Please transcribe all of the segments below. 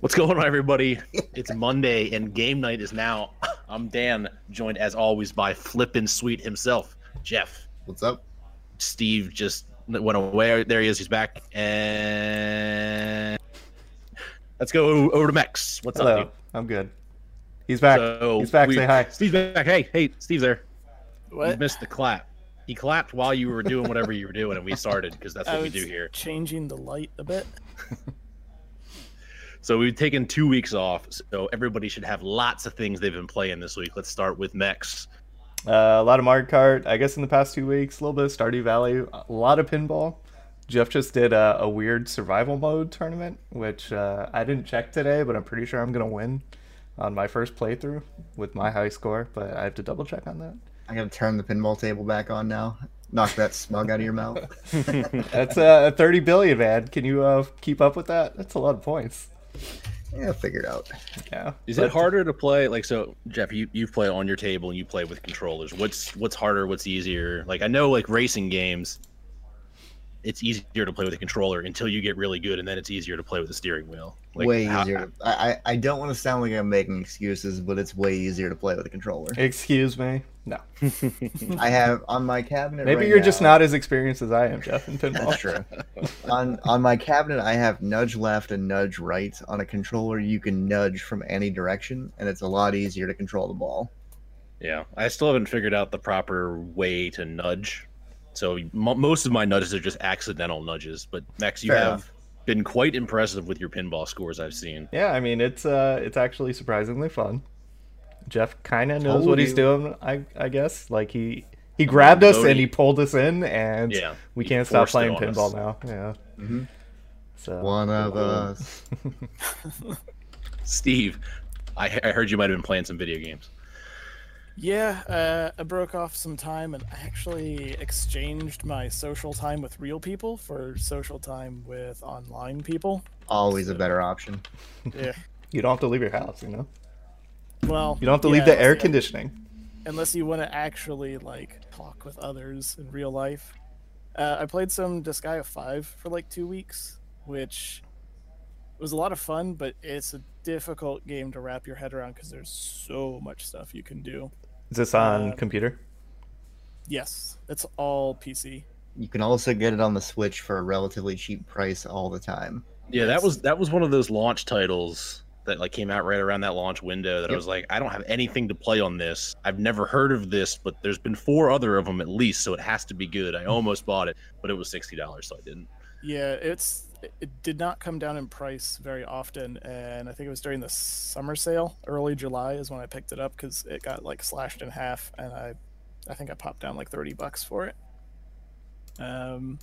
What's going on, everybody? It's Monday and game night is now. I'm Dan, joined as always by Flippin' Sweet himself, Jeff. What's up? Steve just went away. There he is. He's back. And let's go over to Mex. What's Hello. up, dude? I'm good. He's back. So He's back. we- Say hi. Steve's back. Hey, hey, Steve's there. You What? missed the clap. He clapped while you were doing whatever you were doing, and we started because that's I what we do here. Changing the light a bit. So we've taken two weeks off, so everybody should have lots of things they've been playing this week. Let's start with Mex. Uh, a lot of Mario Kart. I guess in the past two weeks, a little bit of Stardew Valley, a lot of pinball. Jeff just did a, a weird survival mode tournament, which uh, I didn't check today, but I'm pretty sure I'm gonna win on my first playthrough with my high score. But I have to double check on that. I gotta turn the pinball table back on now. Knock that smug out of your mouth. That's uh, 30 billion, man. Can you uh, keep up with that? That's a lot of points. Yeah, figure it out. Yeah. Is But- it harder to play like so, Jeff? You you play on your table and you play with controllers. What's what's harder? What's easier? Like I know like racing games, it's easier to play with a controller until you get really good, and then it's easier to play with a steering wheel. Like, way easier. I, I I don't want to sound like I'm making excuses, but it's way easier to play with a controller. Excuse me. No. I have on my cabinet. Maybe right you're just not as experienced as I am, Jeff, in pinball. That's true. on on my cabinet, I have nudge left and nudge right. On a controller, you can nudge from any direction, and it's a lot easier to control the ball. Yeah, I still haven't figured out the proper way to nudge. So m- most of my nudges are just accidental nudges. But Max, you Fair have enough. been quite impressive with your pinball scores. I've seen. Yeah, I mean it's uh it's actually surprisingly fun. Jeff kind of knows Told what he's you. doing, I I guess. Like he he grabbed us Bodhi. and he pulled us in, and Yeah, we can't stop playing on us. pinball now. Yeah. Mhm. So One of us. Steve, I, I heard you might have been playing some video games. Yeah, uh, I broke off some time and actually exchanged my social time with real people for social time with online people. Always a better option. Yeah. you don't have to leave your house, you know. Well, You don't have to yeah, leave the air you- conditioning. unless you want to actually like talk with others in real life. Uh, I played some Disgaea 5 for like two weeks, which was a lot of fun, but it's a difficult game to wrap your head around because there's so much stuff you can do. Is this on Uh, computer? Yes, it's all PC. You can also get it on the Switch for a relatively cheap price all the time. Yeah, that was that was one of those launch titles that like came out right around that launch window that I was like, I don't have anything to play on this. I've never heard of this, but there's been four other of them at least, so it has to be good. I almost bought it, but it was sixty dollars, so I didn't. Yeah, it's it did not come down in price very often, and I think it was during the summer sale, early July is when I picked it up because it got like slashed in half, and I, I think I popped down like thirty bucks for it. Um,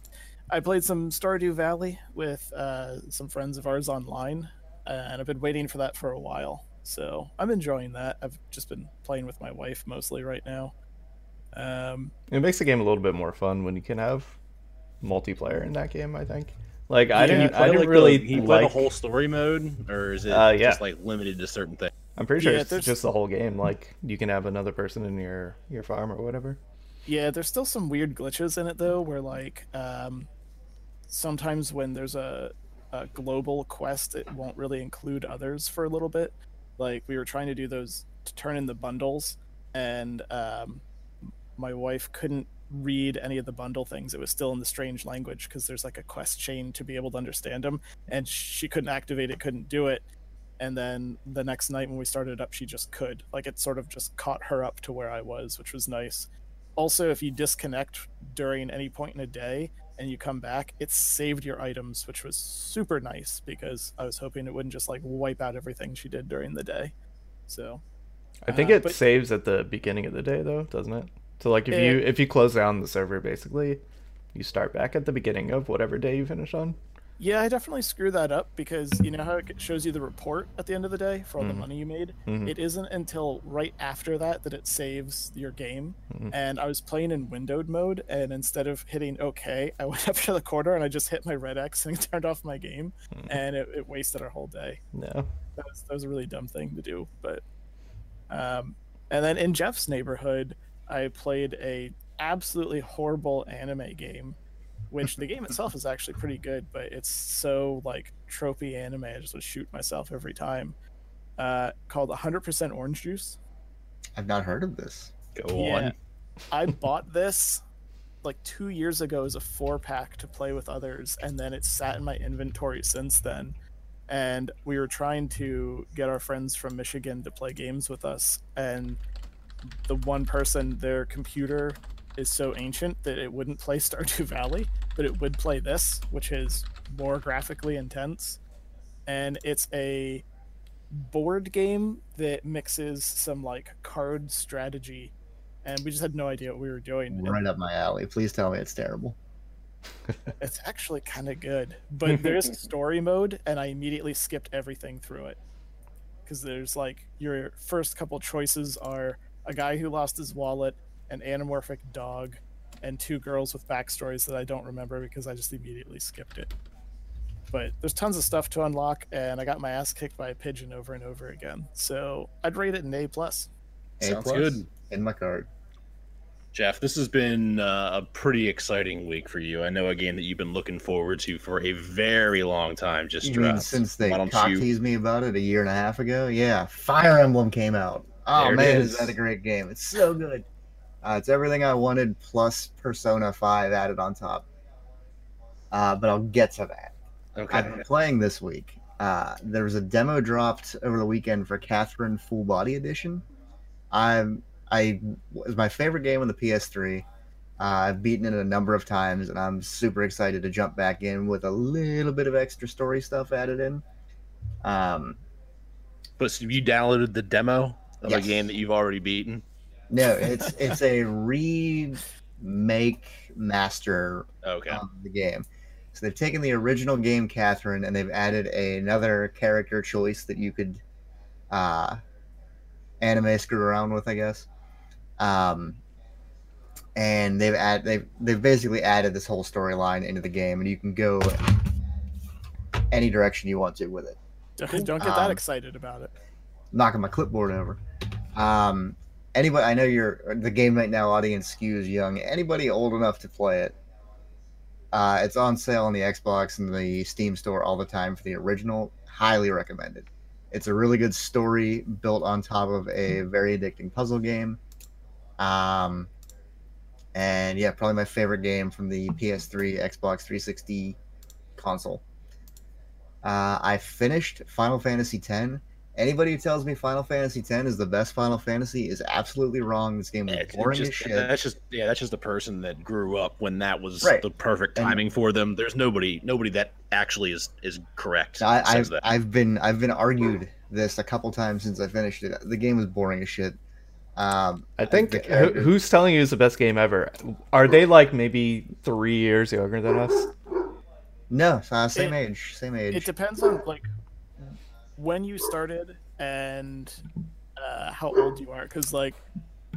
I played some Stardew Valley with uh, some friends of ours online, and I've been waiting for that for a while. So I'm enjoying that. I've just been playing with my wife mostly right now. Um, It makes the game a little bit more fun when you can have multiplayer in that game. I think. Like I didn't, you I didn't like really the, he play like. the whole story mode, or is it Uh, yeah. just like limited to certain things? I'm pretty sure Yeah, it's there's- just the whole game. Like you can have another person in your your farm or whatever. Yeah, there's still some weird glitches in it though, where like um, sometimes when there's a, a global quest, it won't really include others for a little bit. Like we were trying to do those to turn in the bundles, and um, my wife couldn't read any of the bundle things. It was still in the strange language because there's like a quest chain to be able to understand them, and she couldn't activate it, couldn't do it. And then the next night when we started up, she just could. Like it sort of just caught her up to where I was, which was nice also if you disconnect during any point in a day and you come back it saved your items which was super nice because i was hoping it wouldn't just like wipe out everything she did during the day so I think Uh, it but- saves at the beginning of the day though, doesn't it? So like if you if you close down the server, basically, you start back at the beginning of whatever day you finish on. yeah i definitely screw that up because you know how it shows you the report at the end of the day for all Mhm. the money you made Mhm. it isn't until right after that that it saves your game Mhm. and i was playing in windowed mode and instead of hitting ok i went up to the corner and i just hit my red x and turned off my game Mhm. and it, it wasted our whole day No. that was, that was a really dumb thing to do but um and then in jeff's neighborhood i played a absolutely horrible anime game which the game itself is actually pretty good, but it's so like tropey anime. I just would shoot myself every time. Uh, called 100% Orange Juice. I've not heard of this. Go Yeah. on. I bought this like two years ago as a four pack to play with others, and then it's sat in my inventory since then. And we were trying to get our friends from Michigan to play games with us, and the one person, their computer is so ancient that it wouldn't play Stardew Valley, but it would play this, which is more graphically intense. And it's a board game that mixes some like card strategy and we just had no idea what we were doing. And Right up my alley. Please tell me it's terrible. It's actually kind of good, but there's story mode, and I immediately skipped everything through it because there's like your first couple choices are a guy who lost his wallet, an anamorphic dog, and two girls with backstories that I don't remember because I just immediately skipped it. But there's tons of stuff to unlock, and I got my ass kicked by a pigeon over and over again. So I'd rate it an A plus. A Sounds plus good. In my card. Jeff, this has been uh, a pretty exciting week for you. I know a game that you've been looking forward to for a very long time. Just You mean since they Why don't cock you- teased me about it a year and a half ago? Yeah, Fire Emblem came out. Oh There man, is. is that a great game? It's so good. Uh, it's everything I wanted plus Persona 5 added on top. Uh, but I'll get to that. Okay. I've been playing this week. Uh, there was a demo dropped over the weekend for Catherine Full Body Edition. I'm I was my favorite game on the PS3. Uh, I've beaten it a number of times, and I'm super excited to jump back in with a little bit of extra story stuff added in. Um, But so you downloaded the demo of Yes. a game that you've already beaten. no, it's it's a remake master Okay. of the game. So they've taken the original game Catherine and they've added another character choice that you could uh, anime screw around with, I guess. Um, and they've add they've they've basically added this whole storyline into the game, and you can go any direction you want to with it. Don't get that Um, excited about it. Knocking my clipboard over. Um, anybody, I know you're the game right now audience skews young. Anybody old enough to play it? Uh, it's on sale on the Xbox and the Steam store all the time for the original. Highly recommended. It's a really good story built on top of a very addicting puzzle game. Um, and yeah, probably my favorite game from the PS3, Xbox 360 console. Uh, I finished Final Fantasy X. Anybody who tells me Final Fantasy X is the best Final Fantasy is absolutely wrong. This game is It's boring just, as shit. That's just yeah, that's just the person that grew up when that was Right. the perfect And- timing for them. There's nobody nobody that actually is is correct. I, I've, that. I've been I've been argued this a couple times since I finished it. The game is boring as shit. Um, I think who, character- who's telling you is the best game ever? Are they like maybe three years younger than us? no, uh, same It- age, same age. It depends on like when you started and uh, how old you are, because like,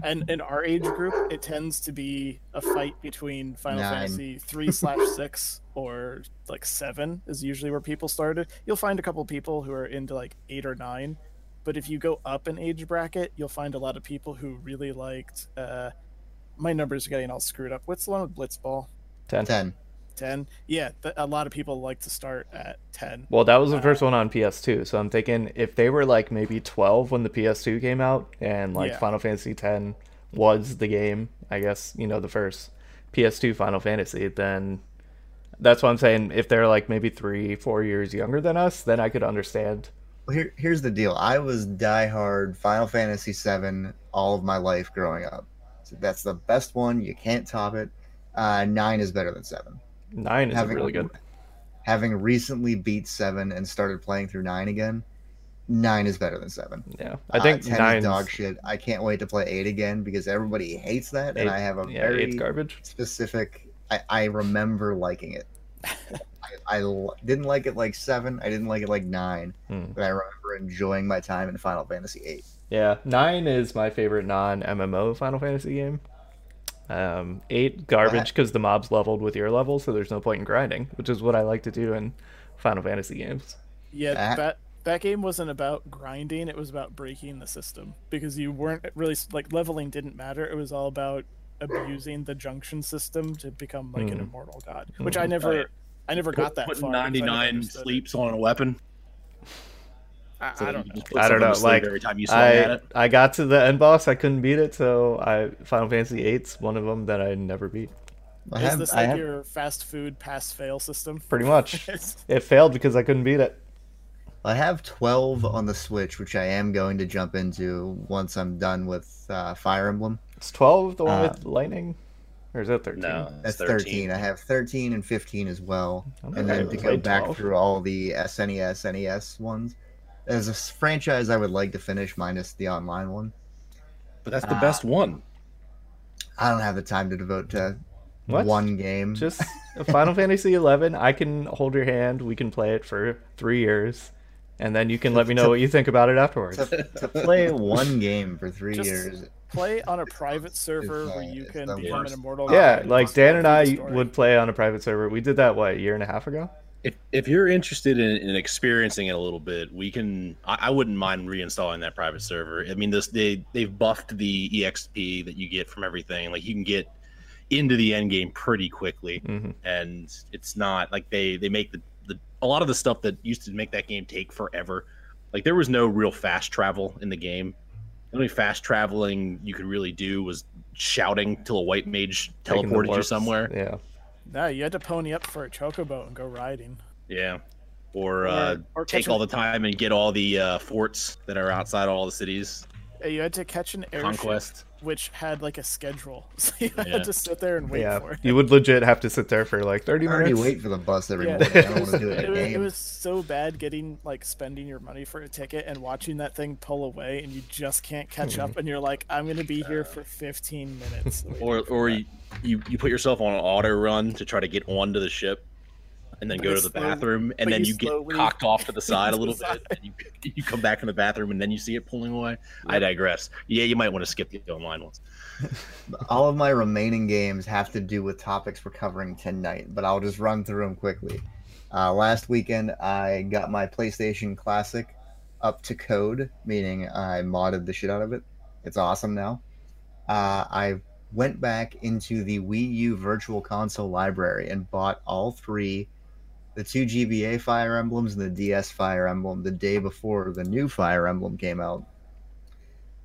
and in our age group, it tends to be a fight between Final Nine. Fantasy three slash six or like seven is usually where people started. You'll find a couple people who are into like eight or nine, but if you go up an age bracket, you'll find a lot of people who really liked. Uh, my numbers are getting all screwed up. What's the one with Blitzball? Ten. Ten. 10 yeah th- a lot of people like to start at 10 Well, that was the first one on PS2, so I'm thinking if they were like maybe 12 when the PS2 came out, and like Yeah. Final Fantasy 10 was the game, I guess you know the first PS2 Final Fantasy, then that's what I'm saying. If they're like maybe three, four years younger than us, then I could understand. Well, here, here's the deal. I was diehard Final Fantasy 7 all of my life growing up. So that's the best one. You can't top it. Uh, nine is better than seven. Nine is Having- really good. Having recently beat seven and started playing through nine again, nine is better than seven. Yeah, I think uh, 10 nine is dog shit. I can't wait to play eight again because everybody hates that, and I have a Yeah, very garbage. specific. I, I remember liking it. I didn't like it like seven. I didn't like it like nine, Hmm. but I remember enjoying my time in Final Fantasy eight. Yeah, nine is my favorite non MMO Final Fantasy game. Um, eight garbage because the mobs leveled with your level, so there's no point in grinding, which is what I like to do in Final Fantasy games. Yeah, That- that that game wasn't about grinding; it was about breaking the system because you weren't really like leveling didn't matter. It was all about abusing the junction system to become like an Mm. immortal god, which I Mm. never, Right. I never Put- got that putting far. because 99 understood it. sleeps on a weapon. I, so I don't know. I don't know, like, every time you swung at I it. I got to the end boss. I couldn't beat it, so I Final Fantasy VIII's one of them that I never beat. I Is have, this I like have, your fast food pass fail system? Pretty much. It failed because I couldn't beat it. I have 12 on the Switch, which I am going to jump into once I'm done with uh, Fire Emblem. It's twelve the one Uh, with lightning, or is that thirteen? No, That's it's 13. I have 13 and 15 as well. Okay, and then to go back 12. through all the SNES, NES ones. As a franchise, I would like to finish minus the online one. But that's the Ah. best one. I don't have the time to devote to What? one game. Just Final Fantasy eleven. I can hold your hand. We can play it for three years, and then you can let me know what you think about it afterwards. to, to play one game for three Just- years. play on a private server It's, where uh, you can become worst. an immortal. Yeah, like Dan and I story. would play on a private server. We did that what a year and a half ago. If if you're interested in, in experiencing it a little bit, we can. I, I wouldn't mind reinstalling that private server. I mean, this they they've buffed the exp that you get from everything. Like you can get into the end game pretty quickly, hmm and it's not like they they make the, the a lot of the stuff that used to make that game take forever. Like there was no real fast travel in the game. The only fast traveling you could really do was shouting till a white mage teleported you somewhere. Yeah. No, you had to pony up for a chocobo and go riding. Yeah. Or, uh, or take all the time and get all the uh, forts that are outside all the cities. You had to catch an airship, Conquest. Which had like a schedule, so you Yeah. had to sit there and wait yeah. for it. You would legit have to sit there for like thirty I already minutes. wait for the bus every Yeah. morning. I don't want to do it It in was, it was so bad getting like spending your money for a ticket and watching that thing pull away, and you just can't catch Hmm. up, and you're like, I'm gonna be here for 15 minutes. Or or you, you, you put yourself on an auto run to try to get onto the ship and then But go to the slow- bathroom and then you you get slowly- cocked off to the side a little bit and you, you come back from the bathroom and then you see it pulling away. I digress. Yeah, you might want to skip the online ones. All of my remaining games have to do with topics we're covering tonight, but I'll just run through them quickly. Uh, last weekend, I got my PlayStation Classic up to code, meaning I modded the shit out of it. It's awesome now. Uh, I went back into the Wii U Virtual Console library and bought all three the two GBA Fire Emblems and the DS Fire Emblem the day before the new Fire Emblem came out.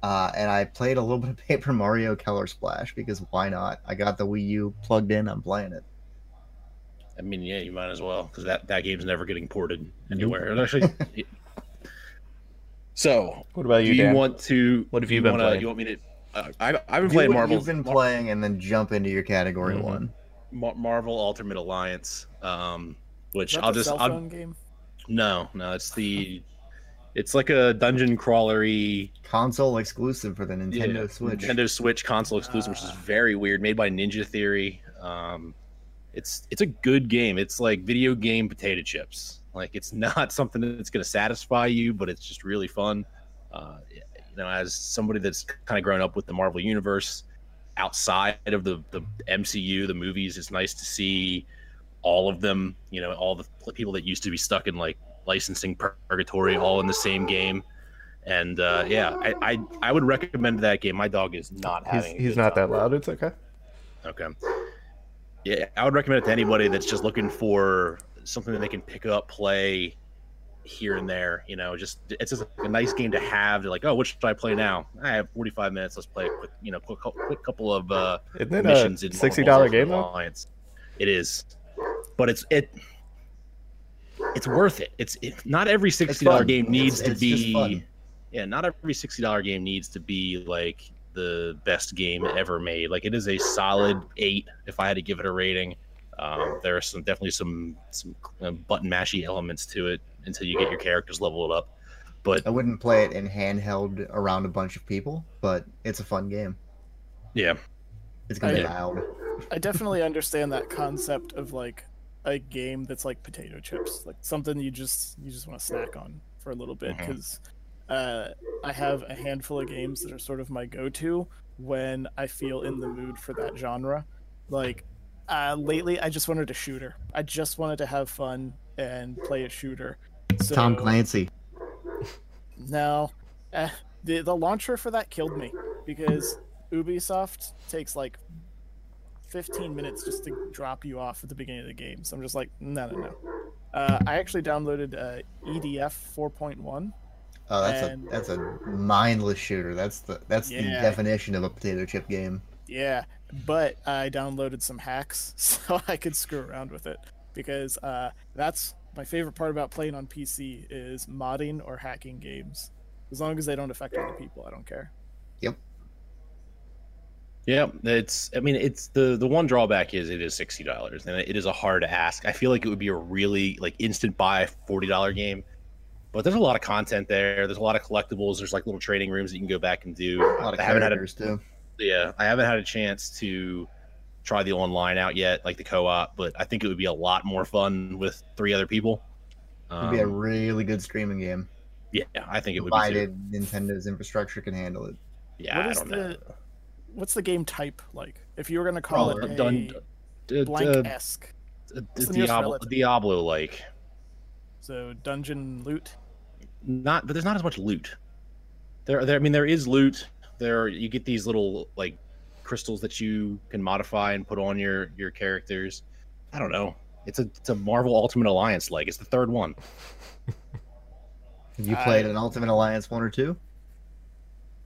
Uh, and I played a little bit of Paper Mario Color Splash because why not? I got the Wii U plugged in. I'm playing it. I mean, yeah, you might as well because that, that game's never getting ported anywhere. And actually, it- so What about you? do you, you Dan? want to? What have you you been wanna- playing? You want me to? Uh, I, I've been Do playing Marvel. You've been playing, and then jump into your category Mhm. one. Marvel Ultimate Alliance, um, which Is that I'll the just I'll, game. no no it's the it's like a dungeon crawlery Console exclusive for the Nintendo yeah, Switch. Nintendo Switch console exclusive, which is Ah. very weird, made by Ninja Theory. Um, it's it's a good game. It's like video game potato chips. Like it's not something that's going to satisfy you, but it's just really fun. Uh, you know, as somebody that's kind of grown up with the Marvel universe outside of the the MCU, the movies, it's nice to see all of them. You know, all the people that used to be stuck in like licensing purgatory, all in the same game. And uh, yeah, I, I I would recommend that game. My dog is not He's, having. a he's not that loud. It's okay. Okay. Yeah, I would recommend it to anybody that's just looking for something that they can pick up, play here and there. You know, just it's just a nice game to have. They're like, oh, which should I play now? I have 45 minutes. Let's play a quick, you know, quick, quick couple of uh, Isn't it missions a in sixty dollar game though? Alliance. It is, but it's it. It's worth it. It's it, not every sixty dollar game needs It's- to it's be. Yeah, not every sixty dollar game needs to be like the best game ever made. Like it is a solid eight if I had to give it a rating. Um, there are some definitely some some uh, button mashy elements to it until you get your characters leveled up. But I wouldn't play it in handheld around a bunch of people, but it's a fun game. yeah, It's gonna be loud. I definitely understand that concept of like a game that's like potato chips, like something you just you just want to snack on for a little bit because uh, I have a handful of games that are sort of my go-to when I feel in the mood for that genre. Like uh, lately, I just wanted a shooter. I just wanted to have fun and play a shooter. So, Tom Clancy. No, uh, the the launcher for that killed me because Ubisoft takes like 15 minutes just to drop you off at the beginning of the game. So I'm just like, no, no, no. Uh, I actually downloaded uh, EDF 4.1. Oh, that's And- a that's a mindless shooter. That's the that's the definition of a potato chip game. Yeah, but I downloaded some hacks so I could screw around with it because uh, that's my favorite part about playing on PC is modding or hacking games. As long as they don't affect other people, I don't care. Yeah, it's. I mean, it's the the one drawback is it is sixty dollars, and it is a hard ask. I feel like it would be a really like instant buy forty dollar game, but there's a lot of content there. There's a lot of collectibles. There's like little trading rooms that you can go back and do. A lot of I haven't had a too. yeah, I haven't had a chance to try the online out yet, like the co-op. But I think it would be a lot more fun with three other people. It'd be a Um, really good streaming game. yeah, I think it would be. Too. Provided Nintendo's infrastructure can handle it. Yeah, What I don't know. What's the game type like? If you were going to call Crawler. it a Dun- d- blank esque, d- What's Diablo. Diablo like so dungeon loot. not, but there's not as much loot. There, there. I mean, there is loot. There, you get these little like crystals that you can modify and put on your your characters. I don't know. It's a it's a Marvel Ultimate Alliance like. It's the third one. Have you I- played an Ultimate Alliance one or two?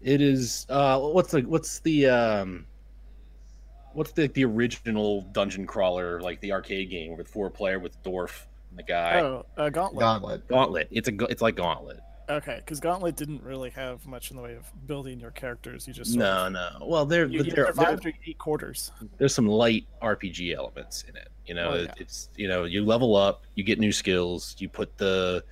It is. Uh, what's the what's the um, what's the the original dungeon crawler like the arcade game with four player with Dwarf and the guy Oh, uh, Gauntlet. Gauntlet. Gauntlet. It's a it's like Gauntlet. Okay, because Gauntlet didn't really have much in the way of building your characters. You just sort No, of- no. Well, there You, but you there, there survived your eight quarters. there's some light RPG elements in it. You know, Oh, it- yeah. it's you know you level up, you get new skills, you put the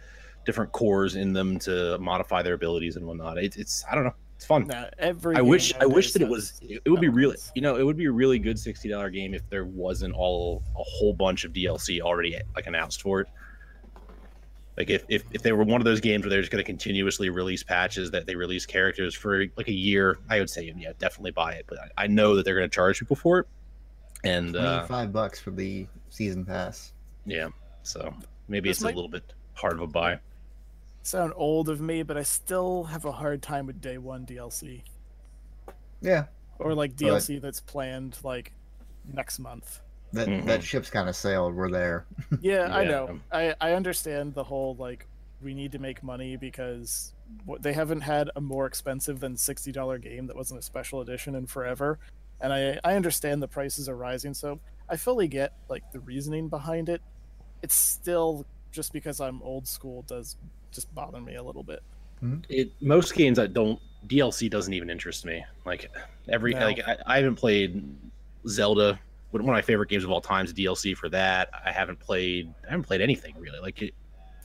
different cores in them to modify their abilities and whatnot. It's it's I don't know. It's fun. Nah, every I wish I wish that it was it would be really you know it would be a really good sixty dollar game if there wasn't all a whole bunch of DLC already like announced for it. Like if, if, if they were one of those games where they're just going to continuously release patches that they release characters for like a year, I would say yeah definitely buy it. But I, I know that they're going to charge people for it, and uh, bucks for the season pass. yeah, so maybe This it's might- a little bit hard of a buy. Sound old of me, but I still have a hard time with day one DLC Yeah, or like But- DLC that's planned like next month. that Mhm. that ship's kind of sailed. We're there. Yeah, I know. I I understand the whole like we need to make money because what they haven't had a more expensive than sixty dollar game that wasn't a special edition in forever, and I I understand the prices are rising, so I fully get like the reasoning behind it. It's still just because I'm old school does just bother me a little bit. Hmm? it most games that don't DLC doesn't even interest me. Like every No. like I, I haven't played Zelda. One of my favorite games of all time is DLC for that. I haven't played. I haven't played anything really. Like it,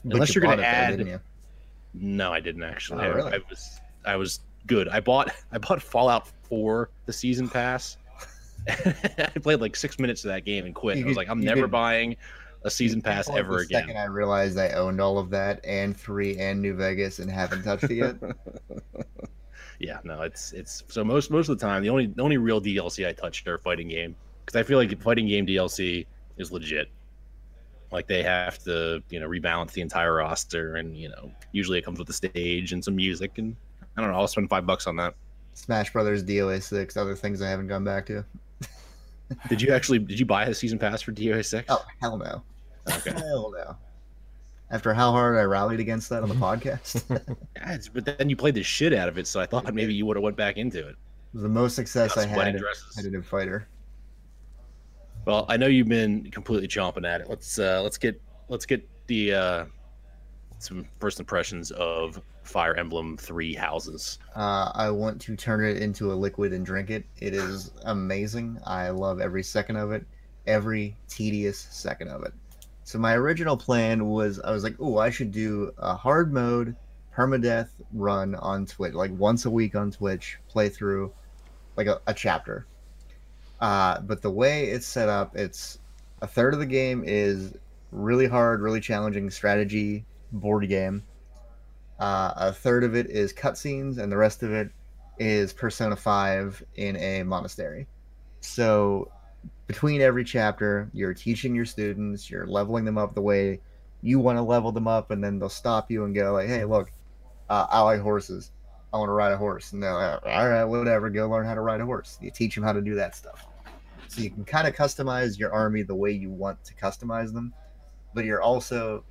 Unless you you're gonna bought it, though, add- you? no, I didn't actually. Oh, I- really? I, was I was good. I bought I bought Fallout Four the season pass. I played like six minutes of that game and quit. You I was like, I'm never could- buying a season pass ever the again. Second I realized I owned all of that and three and New Vegas and haven't touched it yet. yeah no it's it's so most most of the time the only the only real dlc i touched are fighting game because i feel like fighting game dlc is legit like they have to you know rebalance the entire roster and you know usually it comes with a stage and some music and i don't know i'll spend five bucks on that Smash Brothers, DOA six, other things I haven't gone back to. did you actually did you buy a season pass for doa 6 Oh hell no, okay hell no. After how hard I rallied against that on the podcast, yeah, but then you played the shit out of it so i thought maybe you would have went back into it was the most success I had sweating in dresses. competitive fighter. Well, I know you've been completely chomping at it. Let's uh let's get let's get the uh some first impressions of Fire Emblem Three Houses. Uh, I want to turn it into a liquid and drink it. It is amazing. I love every second of it, every tedious second of it. So my original plan was I was like, oh, I should do a hard mode permadeath run on Twitch, like once a week on Twitch, play through like a, a chapter. Uh, but the way it's set up, it's a third of the game is really hard, really challenging strategy board game. Uh, a third of it is cutscenes, and the rest of it is Persona 5 in a monastery. So, between every chapter, you're teaching your students, you're leveling them up the way you want to level them up, and then they'll stop you and go, like, hey, look, uh, I like horses. I want to ride a horse. And they're like, all right, whatever, go learn how to ride a horse. You teach them how to do that stuff. So you can kind of customize your army the way you want to customize them, but you're also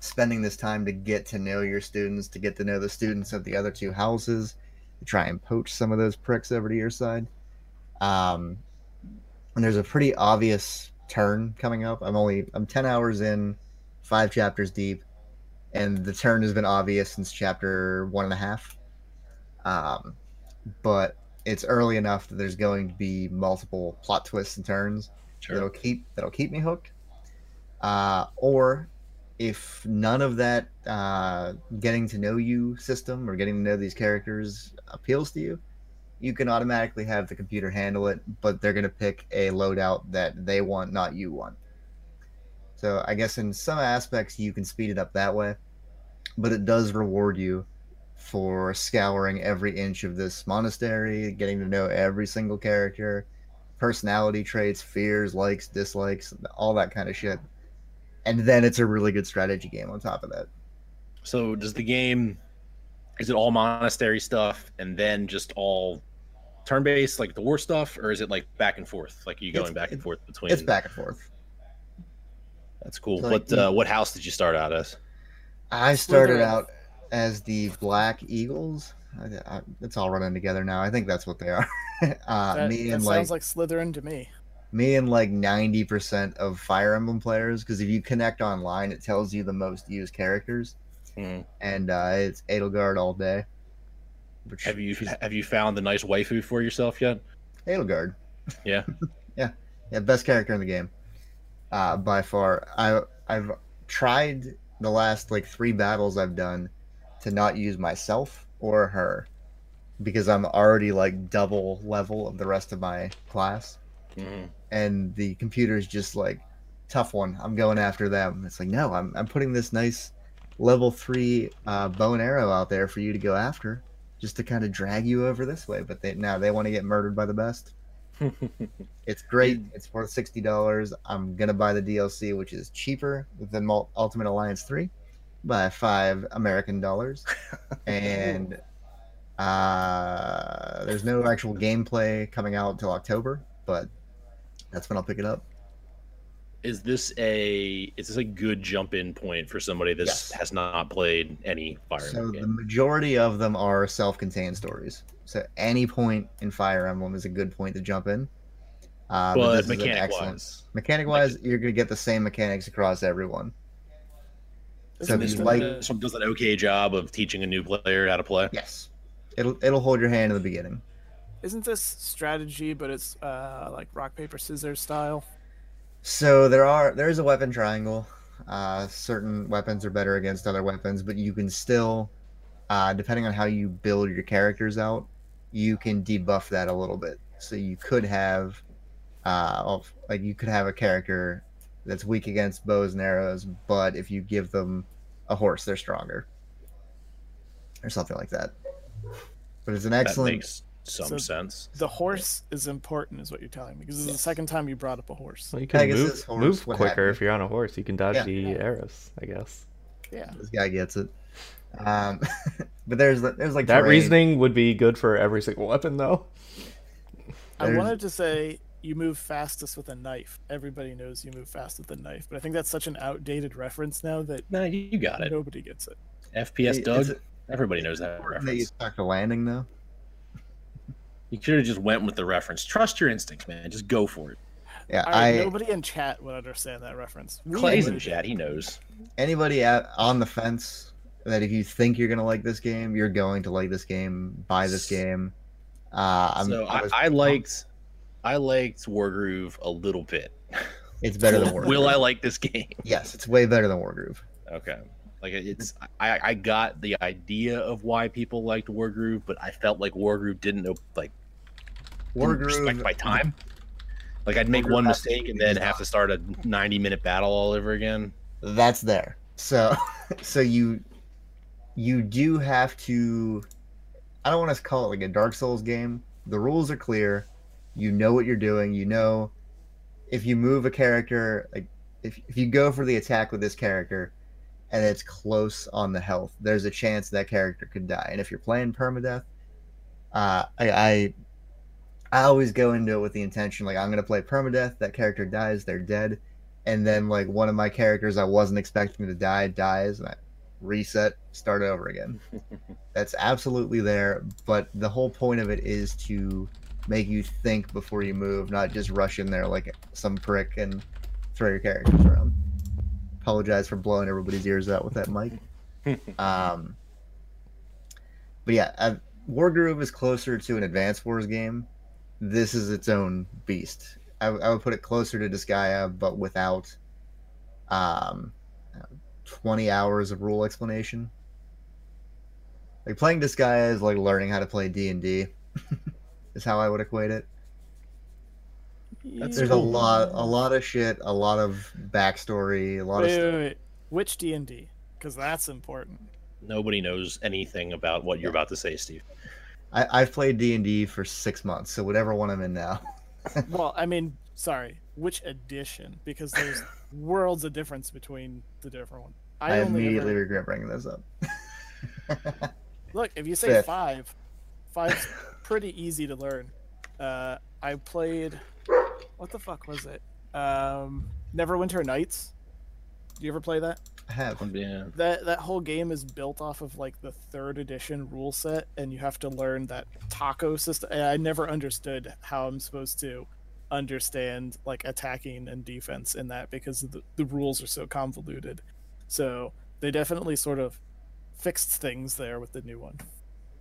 spending this time to get to know your students, to get to know the students of the other two houses, to try and poach some of those pricks over to your side. Um, and there's a pretty obvious turn coming up. I'm only I'm ten hours in, five chapters deep, and the turn has been obvious since chapter one and a half. Um, but it's early enough that there's going to be multiple plot twists and turns that'll keep that'll keep me hooked. Uh, or if none of that uh, getting to know you system or getting to know these characters appeals to you, you can automatically have the computer handle it, but they're going to pick a loadout that they want, not you want. So I guess in some aspects you can speed it up that way, but it does reward you for scouring every inch of this monastery, getting to know every single character, personality traits, fears, likes, dislikes, all that kind of shit. And then it's a really good strategy game on top of that. So does the game is it all monastery stuff and then just all turn based like the war stuff or is it like back and forth like you going It's- back and forth between It's back and forth. that's cool So, what like, uh, what house did you start out as I started out as the Black Eagles. I, I, it's all running together now. I think that's what they are. uh, That, me that and like, sounds like Slytherin to me. me and like ninety percent of Fire Emblem players. Because if you connect online, it tells you the most used characters, Mhm. and uh, it's Edelgard all day. Which have you have you found the nice waifu for yourself yet Edelgard. Yeah. yeah, yeah, best character in the game, uh, by far. I I've tried the last like three battles I've done to not use myself or her because I'm already like double level of the rest of my class, Mhm. and the computer's just like tough one. I'm going after them. It's like no, I'm I'm putting this nice level three uh, bow and arrow out there for you to go after, just to kind of drag you over this way. But they now they want to get murdered by the best. It's great. It's worth sixty dollars. I'm gonna buy the DLC, which is cheaper than Ultimate Alliance Three, by five American dollars. and uh, there's no actual gameplay coming out until October, but that's when I'll pick it up. Is this a is this a good jump in point for somebody that Yes. has not played any fire Emblem? So Emblem the majority of them are self-contained stories. So any point in Fire Emblem is a good point to jump in. Uh, but this is an mechanic wise mechanic-wise, you're gonna get the same mechanics across everyone. So Isn't if this you like- this one does an okay job of teaching a new player how to play Yes, it'll it'll hold your hand in the beginning. Isn't this strategy, but it's uh, like rock paper scissors style? So there are there is a weapon triangle. Uh, certain weapons are better against other weapons, but you can still, uh, depending on how you build your characters out, you can debuff that a little bit. So you could have, uh, like you could have a character that's weak against bows and arrows, but if you give them a horse, they're stronger, or something like that. But it's an that excellent. makes some So- sense The horse is important, is what you're telling me, because this is the second time you brought up a horse. Well, you can Pegasus, move, horse, move quicker you. if you're on a horse. You can dodge Yeah. the arrows, I guess. Yeah. This guy gets it. Um, but there's there's like That terrain. reasoning would be good for every single weapon, though. I wanted to say you move fastest with a knife. Everybody knows you move fast with a knife, but I think that's such an outdated reference now that no you you got it nobody gets it. fps It's doug everybody knows that important that you reference to the landing though. You should have just went with the reference trust your instincts man just go for it Yeah, All right, I nobody in chat would understand that reference. Clay's in chat he knows anybody at, on the fence that if you think you're gonna like this game, you're going to like this game. Buy this game. Uh, I'm, so I I, was- I liked i liked wargroove a little bit it's better than will, Wargroove. will i like this game Yes, it's way better than Wargroove. okay like it's I, I got the idea of why people liked wargroove but i felt like wargroove didn't know like didn't respect my time like i'd make Wargroove one mistake and then have to start a 90 minute battle all over again That's there. So, so you you do have to. I don't want to call it like a Dark Souls game. The rules are clear. You know what you're doing. You know if you move a character, like if if you go for the attack with this character, and it's close on the health, there's a chance that character could die. And if you're playing permadeath, uh, I, I I always go into it with the intention like I'm gonna play permadeath. That character dies, they're dead, and then like one of my characters I wasn't expecting to die dies, and I reset, start over again. That's absolutely there, but the whole point of it is to make you think before you move, not just rush in there like some prick and throw your characters around. Apologize for blowing everybody's ears out with that mic. um, but yeah, uh, Wargroove is closer to an Advance Wars game. This is its own beast. I, I would put it closer to Disgaea, but without um, 20 hours of rule explanation. Like playing Disgaea is like learning how to play D and D. Is how I would equate it. That's There's cool. a lot, a lot of shit, a lot of backstory, a lot Wait, of wait, stuff. wait. Which D and D? Because that's important. Nobody knows anything about what you're about to say, Steve. I, I've played D and D for six months, so whatever one I'm in now. well, I mean, sorry, which edition? Because there's worlds of difference between the different ones. I, only immediately ever- regret bringing this up. look if you say Fifth. five, five's pretty easy to learn. Uh, I played, what the fuck was it? Um, Neverwinter Nights. Do you ever play that? I have. Yeah. That that whole game is built off of like the third edition rule set, and you have to learn that THAC0 system. I never understood how I'm supposed to understand like attacking and defense in that because the, the rules are so convoluted. So they definitely sort of fixed things there with the new one.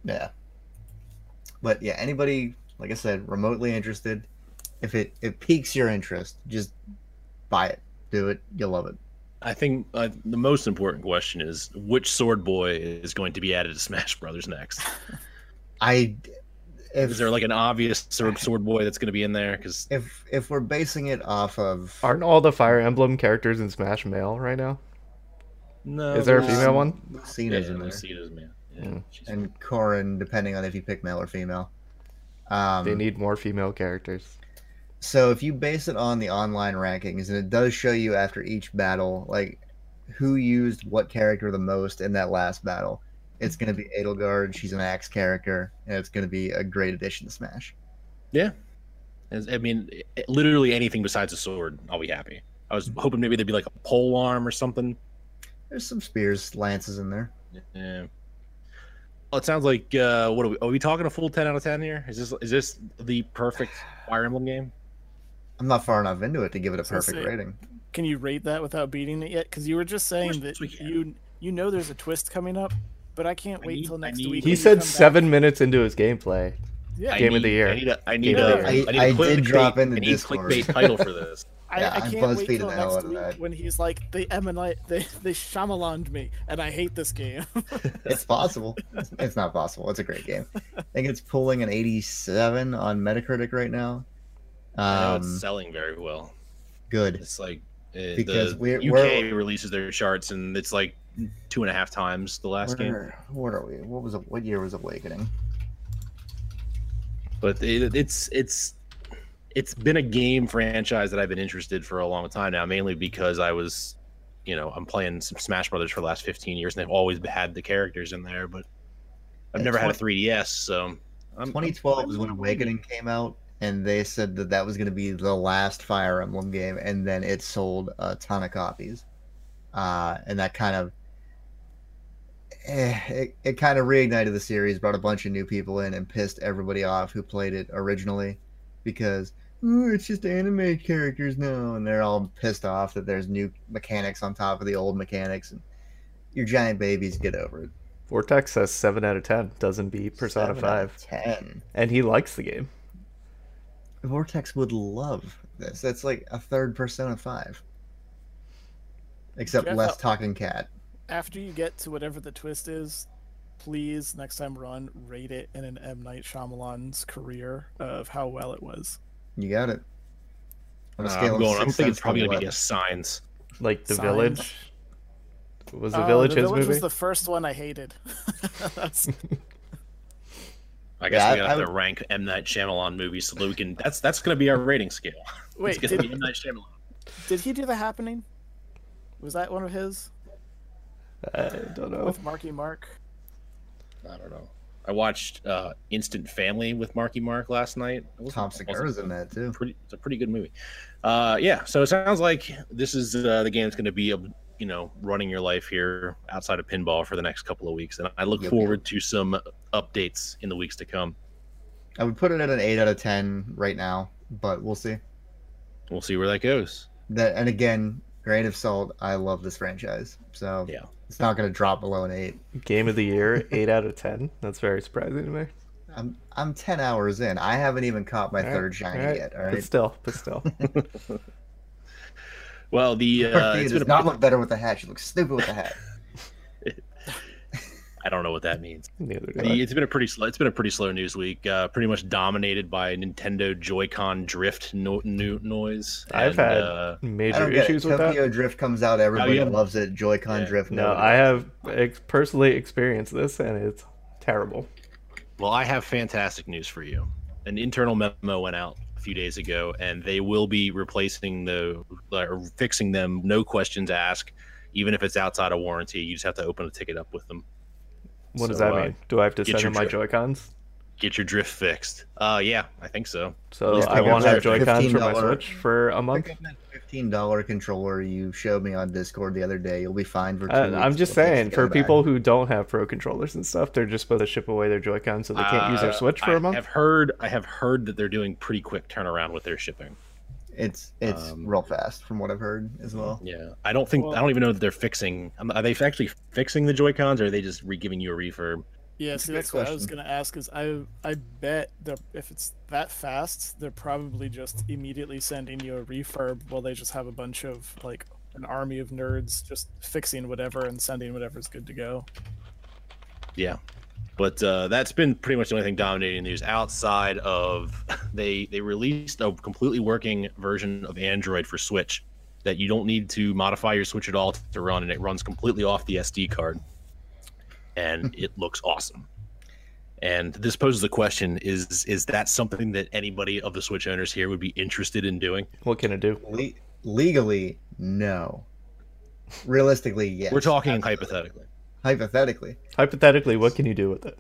Yeah. But yeah, anybody, like I said, remotely interested, if it, it piques your interest, just buy it. Do it. You'll love it. I think uh, the most important question is which sword boy is going to be added to Smash Brothers next? I if Is there like an obvious sword, sword boy that's going to be in there? Because if if we're basing it off of Aren't all the Fire Emblem characters in Smash male right now? no, Is there a female one? Yeah, in there. Lucina's man. Yeah, Mm. and Corrin, depending on if you pick male or female. Um, They need more female characters. So if you base it on the online rankings, and it does show you after each battle, like who used what character the most in that last battle, it's going to be Edelgard. She's an axe character, and it's going to be a great addition to Smash. yeah. I mean, literally anything besides a sword, I'll be happy. I was hoping maybe there'd be like a pole arm or something. There's some spears, lances in there. Yeah. Well, it sounds like uh, what are we? Are we talking a full ten out of ten here? Is this is this the perfect Fire Emblem game? I'm not far enough into it to give it a perfect see. rating. Can you rate that without beating it yet? Because you were just saying that you you know there's a twist coming up, but I can't I wait need- till next week. He said come back. seven minutes into his gameplay. Yeah, I Game of the year. I need a. I need Game of a. the I need a I- I clickbait- did drop into I need Discord. clickbait title for this. I, Yeah, I I'm can't wait till next week that. when he's like, they M Night, they they Shyamalaned me, and I hate this game. It's possible. It's- it's not possible. It's a great game. I think it's pulling an 87 on Metacritic right now. Um, it's selling very well. good. It's like uh, Because the we're- UK we're- releases their charts, and it's like two and a half times the last game. What are we? What was it? What year was Awakening? But it, it's it's it's been a game franchise that I've been interested for a long time now, mainly because I was, you know, I'm playing some Smash Brothers for the last 15 years, and they've always had the characters in there, but I've never had a 3DS, so I'm, 2012 is when I'm- Awakening came out, and they said that that was going to be the last Fire Emblem game, and then it sold a ton of copies, uh, and that kind of eh, it, it kind of reignited the series, brought a bunch of new people in, and pissed everybody off who played it originally, because "Oh, it's just anime characters now, and they're all pissed off that there's new mechanics on top of the old mechanics, and your giant babies get over it. Vortex says seven out of ten. Doesn't beat Persona Seven out of Five, ten. and he likes the game. Vortex would love this. That's like a third Persona 5. Except Jeff, less uh, talking cat. After you get to whatever the twist is, please next time run rate it in an M Night Shyamalan's career of how well it was. You got it. On a Uh, scale I'm of going. I'm six thinking cents it's probably gonna be 11. a signs. Like the Signs. village. Was the Oh, village the his village movie? was the first one I hated. That's I guess Yeah, we I- gotta I have to would- rank M Night Shyamalan movies so that we can. That's that's gonna be our rating scale. wait. it's gonna be Did, M Night Shyamalan. did he do the happening? Was that one of his I don't know. with Marky Mark? I don't know. I watched uh, Instant Family with Marky Mark last night. Wasn't- Tom Segura's in that too. pretty it's a pretty good movie uh yeah so it sounds like this is uh, the game that's going to be you know running your life here outside of pinball for the next couple of weeks and i look Yep. forward to some updates in the weeks to come I would put it at an eight out of ten right now, but we'll see. we'll see where that goes That and again, grain of salt. I love this franchise, so Yeah. it's not going to drop below an eight. Game of the year, eight out of ten. That's very surprising to me. I'm I'm ten hours in. I haven't even caught my All right, third shiny all right, yet. All right, But still, but still. well the uh, Murphy it's does been a, not look better with the hat. She looks stupid with the hat. i don't know what that means The- it's been a pretty slow it's been a pretty slow news week uh pretty much dominated by nintendo joy-con drift no, no, noise I've and, had uh, major issues it. with that. Tokyo Drift comes out, everybody yeah. loves it. Joy-Con Yeah. Drift. No, I have ex- personally experienced this, and it's terrible. Well, I have fantastic news for you. An internal memo went out a few days ago, and they will be replacing the or fixing them, no questions asked, even if it's outside of warranty. You just have to open a ticket up with them. What does that uh, mean? Do I have to send your in my drift. Joy Cons? Get your drift fixed. Uh, yeah, I think so. So I pick up won't have that Joy Cons for my Switch for a month. Pick up that fifteen dollar controller you showed me on Discord the other day. You'll be fine for two Uh, weeks. I'm just saying, for go back. people who don't have pro controllers and stuff, they're just supposed to ship away their Joy Cons so they can't use their Uh, Switch for I a month. I've heard. I have heard that they're doing pretty quick turnaround with their shipping. it's it's um, real fast from what I've heard as well. Yeah, I don't think. Well- I don't even know that they're fixing. um, Are they actually fixing the Joy Cons, or are they just re- giving you a refurb? Yeah, see, that's what I was gonna ask. Is I I bet they're if it's that fast, they're probably just immediately sending you a refurb. While they just have a bunch of like an army of nerds just fixing whatever and sending whatever's good to go. Yeah, but uh, that's been pretty much the only thing dominating the news. Outside of they they released a completely working version of Android for Switch that you don't need to modify your Switch at all to run, and it runs completely off the SD card, and it looks awesome. And this poses the question: Is is that something that anybody of the Switch owners here would be interested in doing? What can it do? Le- legally, no. Realistically, yes. We're talking Absolutely. hypothetically. Hypothetically, Hypothetically, what can you do with it?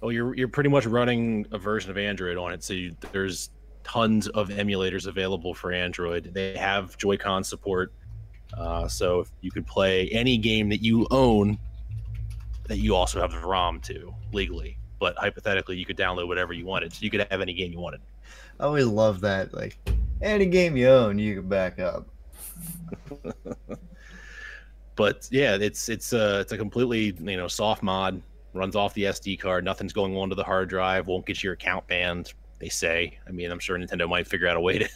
Well, you're you're pretty much running a version of Android on it, so you, there's tons of emulators available for Android. They have Joy-Con support, uh, so you could play any game that you own that you also have the ROM to legally. But hypothetically, you could download whatever you wanted, so you could have any game you wanted. I always love that. Like any game you own, you can back up. But yeah, it's it's a it's a completely you know soft mod. Runs off the SD card. Nothing's going onto the hard drive. Won't get your account banned. They say. I mean, I'm sure Nintendo might figure out a way to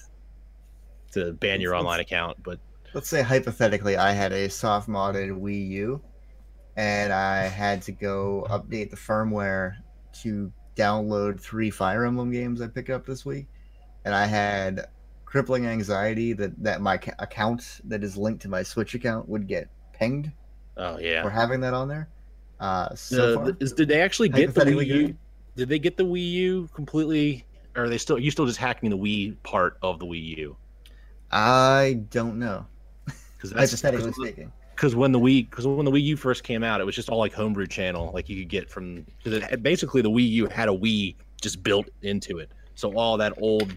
to ban your online account, but Let's say hypothetically, I had a soft modded Wii U, and I had to go update the firmware to download three Fire Emblem games I picked up this week, and I had crippling anxiety that that my ca- account that is linked to my Switch account would get pinged oh yeah. for having that on there. Uh, so Uh, far, is, did they actually get the Wii U? Did they get the Wii U completely? Or are they still? You still just hacking the Wii part of the Wii U? I don't know. Because Hypothetically speaking, because when the Wii because when the Wii U first came out, it was just all like homebrew channel, like you could get from because basically the Wii U had a Wii just built into it, so all that old,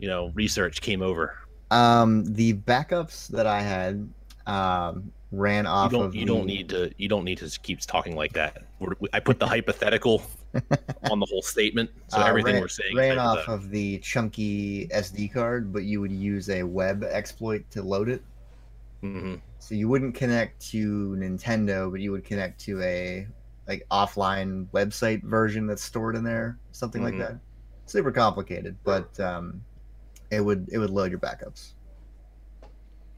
you know, research came over. um, the backups that I had um, ran You off don't of you don't need to you don't need to keep talking like that. We're, I put the hypothetical on the whole statement, so uh, everything ran, we're saying ran off of the chunky SD card, but you would use a web exploit to load it. Mhm. So you wouldn't connect to Nintendo, but you would connect to a like offline website version that's stored in there, something Mhm. like that. Super complicated, but um, it would it would load your backups.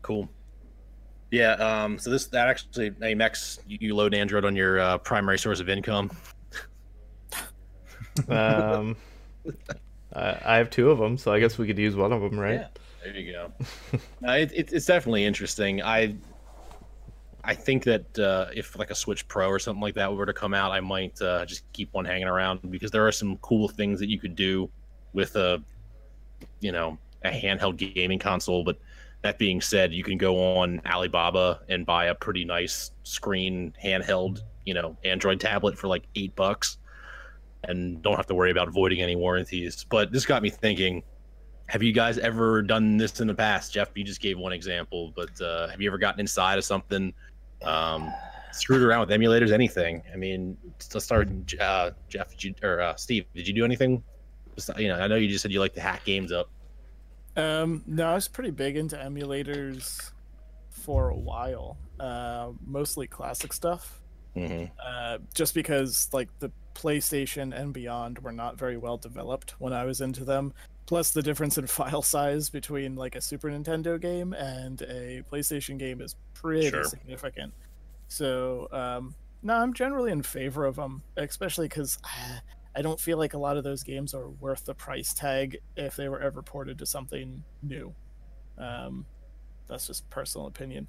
Cool. Yeah. Um. So this that actually, hey Mex, you, you load Android on your uh, primary source of income. Um, I, I have two of them, so I guess we could use one of them, right? Yeah. There you go. it, it, it's definitely interesting. I I think that uh, if like a Switch Pro or something like that were to come out, I might uh, just keep one hanging around because there are some cool things that you could do with a you know a handheld gaming console. But that being said, you can go on Alibaba and buy a pretty nice screen handheld you know Android tablet for like eight bucks, and don't have to worry about voiding any warranties. But this got me thinking: Have you guys ever done this in the past? Jeff, you just gave one example, but uh, have you ever gotten inside of something? Um, screwed around with emulators, anything. I mean, to start, uh, Jeff did you, or uh, Steve, did you do anything? You know, I know you just said you like to hack games up. Um, no, I was pretty big into emulators for a while. Uh, mostly classic stuff. Mm-hmm. Uh, just because like the PlayStation and beyond were not very well developed when I was into them. Plus, the difference in file size between like a Super Nintendo game and a PlayStation game is pretty Sure. significant. So, um, no, I'm generally in favor of them, especially because I don't feel like a lot of those games are worth the price tag if they were ever ported to something new. Um, that's just personal opinion.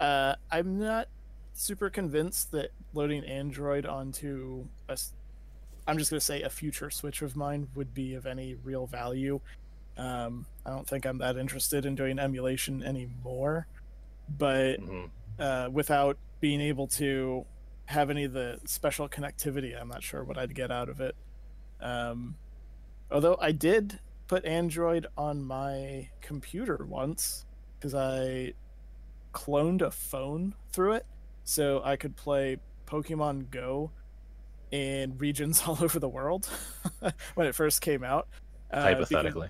Uh, I'm not super convinced that loading Android onto a, I'm just gonna say a future Switch of mine would be of any real value. Um, I don't think I'm that interested in doing emulation anymore, but hmm uh, without being able to have any of the special connectivity, I'm not sure what I'd get out of it. Um, although I did put Android on my computer once because I cloned a phone through it so I could play Pokemon Go in regions all over the world when it first came out. Uh, because- Hypothetically,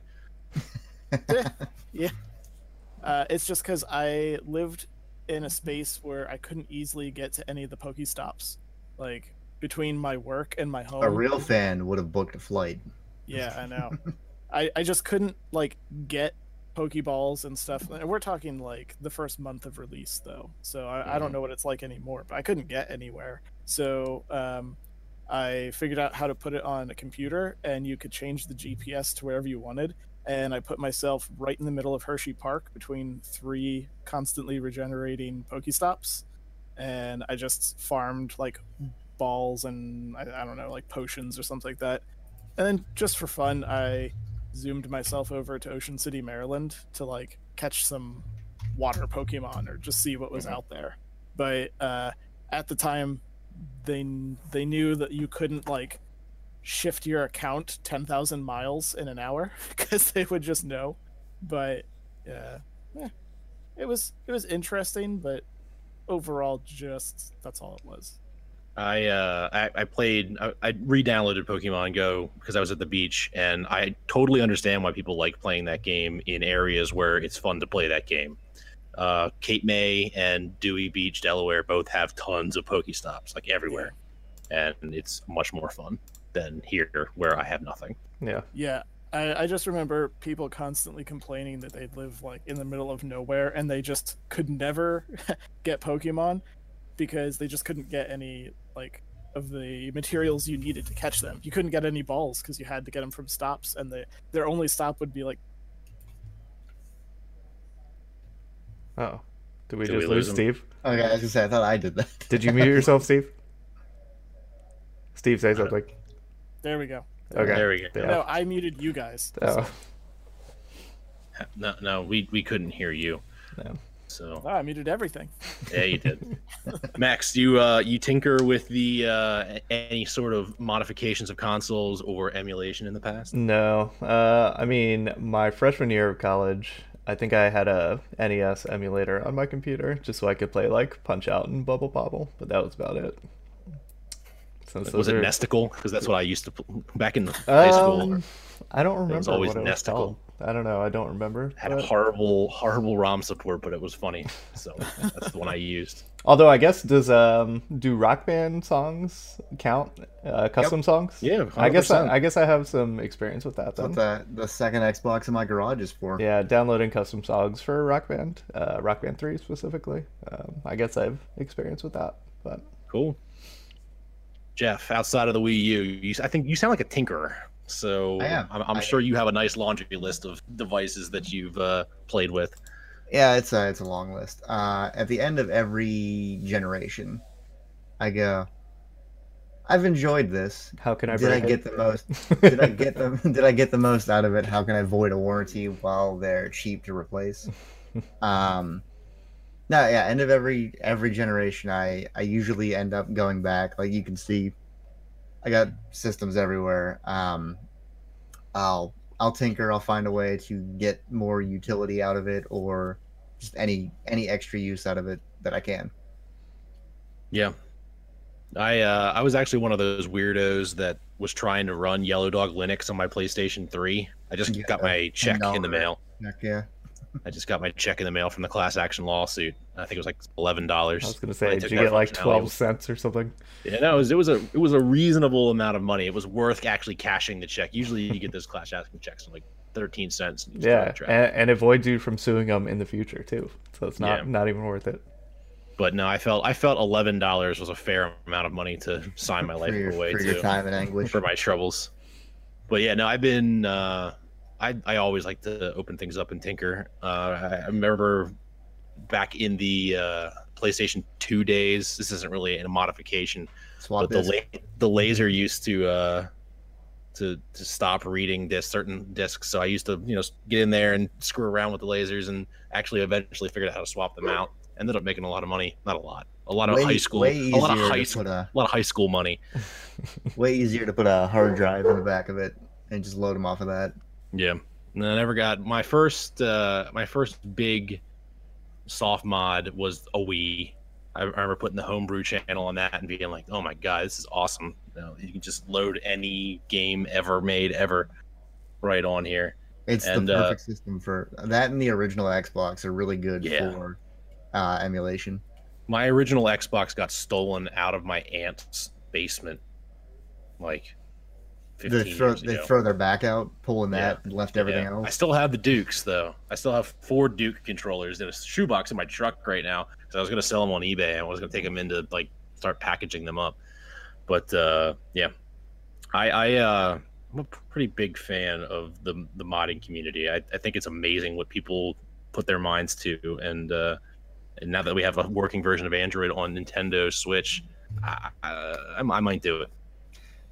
uh, it's just because I lived in a space where I couldn't easily get to any of the Pokestops, like between my work and my home. A real fan would have booked a flight. Yeah, I know. I I just couldn't like get Pokeballs and stuff. And we're talking like the first month of release though, so I, I don't Mhm. know what it's like anymore. But I couldn't get anywhere, so um, I figured out how to put it on a computer, and you could change the GPS to wherever you wanted. And I put myself right in the middle of Hershey Park between three constantly regenerating Pokestops, and I just farmed like balls and I, I don't know like potions or something like that. And then just for fun, I zoomed myself over to Ocean City, Maryland to like catch some water Pokemon or just see what was Mhm. out there. But uh, at the time, they they knew that you couldn't like shift your account ten thousand miles in an hour because they would just know. But uh, yeah, it was it was interesting, but overall, just that's all it was. I uh I, I played I, I re-downloaded Pokemon Go because I was at the beach and I totally understand why people like playing that game in areas where it's fun to play that game. Uh, Cape May and Dewey Beach, Delaware, both have tons of Pokestops, like everywhere, and it's much more fun than here where I have nothing. Yeah. Yeah, I, I just remember people constantly complaining that they live like in the middle of nowhere and they just could never get Pokemon because they just couldn't get any like of the materials you needed to catch them. You couldn't get any balls because you had to get them from stops, and the their only stop would be like Oh. Did we Did just we lose lose? Steve? Okay, I was gonna say I thought I did that. Did you mute yourself, Steve? Steve, say don't- something. there we go. Okay. There we go. Yeah. No, I muted you guys. Oh. No, no, we we couldn't hear you. No. So Oh, I muted everything. yeah, you did. Max, do you uh, you tinker with the uh, any sort of modifications of consoles or emulation in the past? No. Uh, I mean, my freshman year of college, I think I had a NES emulator on my computer just so I could play like Punch Out and Bubble Bobble, but that was about it. Since was it are- Nesticle? Because that's what I used to back in high school. Um, I don't remember was always what it was Nesticle. I don't know. I don't remember. Had but- horrible, horrible ROM support, but it was funny. So that's the one I used. Although I guess does um do Rock Band songs count? Uh, custom songs? Yeah, I guess I, I guess I have some experience with that That's what the the second Xbox in my garage is for. Yeah, downloading custom songs for Rock Band, uh, Rock Band Three specifically. Um, I guess I've experience with that, but Cool. Jeff, outside of the Wii U, you, I think you sound like a tinkerer. So I am. I'm, I'm I- sure you have a nice laundry list of devices that you've uh, played with. Yeah, it's a it's a long list. Uh, at the end of every generation, I go. I've enjoyed this. how can I Did I get the most? Did I get the Did I get the most out of it? How can I void a warranty while they're cheap to replace? Um, No, yeah, end of every every generation I I usually end up going back. Like you can see I got systems everywhere. Um I'll I'll tinker, I'll find a way to get more utility out of it or just any any extra use out of it that I can. Yeah. I uh, I was actually one of those weirdos that was trying to run Yellow Dog Linux on my PlayStation 3. I just Yeah, got my check in the mail. Heck yeah. I just got my check in the mail from the class action lawsuit. I think it was like eleven dollars. I was gonna say, did you get like twelve cents or something? Yeah, no, it was, it was a it was a reasonable amount of money. It was worth actually cashing the check. Usually, you get those class action checks for like thirteen cents. and you just throw it in Yeah, and, and avoid you from suing them in the future too. So it's not Yeah. not even worth it. but no, I felt I felt eleven dollars was a fair amount of money to sign my life for your, away for to your time and anguish. for my troubles. But yeah, no, I've been uh, I I always like to open things up and tinker. Uh, I, remember back in the uh, PlayStation Two days. This isn't really a modification, Swap but the la- the laser used to uh, to to stop reading this certain discs. So I used to you know get in there and screw around with the lasers and actually eventually figured out how to swap them out. Ended up making a lot of money. Not a lot. A lot of way, high school. A lot of high school. a A lot of high school money. way easier to put a hard drive in the back of it and just load them off of that. Yeah. And I never got my first uh my first big soft mod was a Wii. I remember putting the homebrew channel on that and being like, "Oh my god, this is awesome! You, know, you can just load any game ever made ever right on here." It's And, the uh, perfect system for that and the original Xbox are really good Yeah. for uh, emulation. My original Xbox got stolen out of my aunt's basement, like They throw they throw their back out, pulling Yeah. that, and left everything Yeah. I still have the Dukes though. I still have four Duke controllers in a shoebox in my truck right now because I was gonna sell them on eBay. I was gonna take them into like start packaging them up. But uh, yeah, I, I uh, I'm a pretty big fan of the the modding community. I, I think it's amazing what people put their minds to, and uh, and now that we have a working version of Android on Nintendo Switch, I, I, I might do it.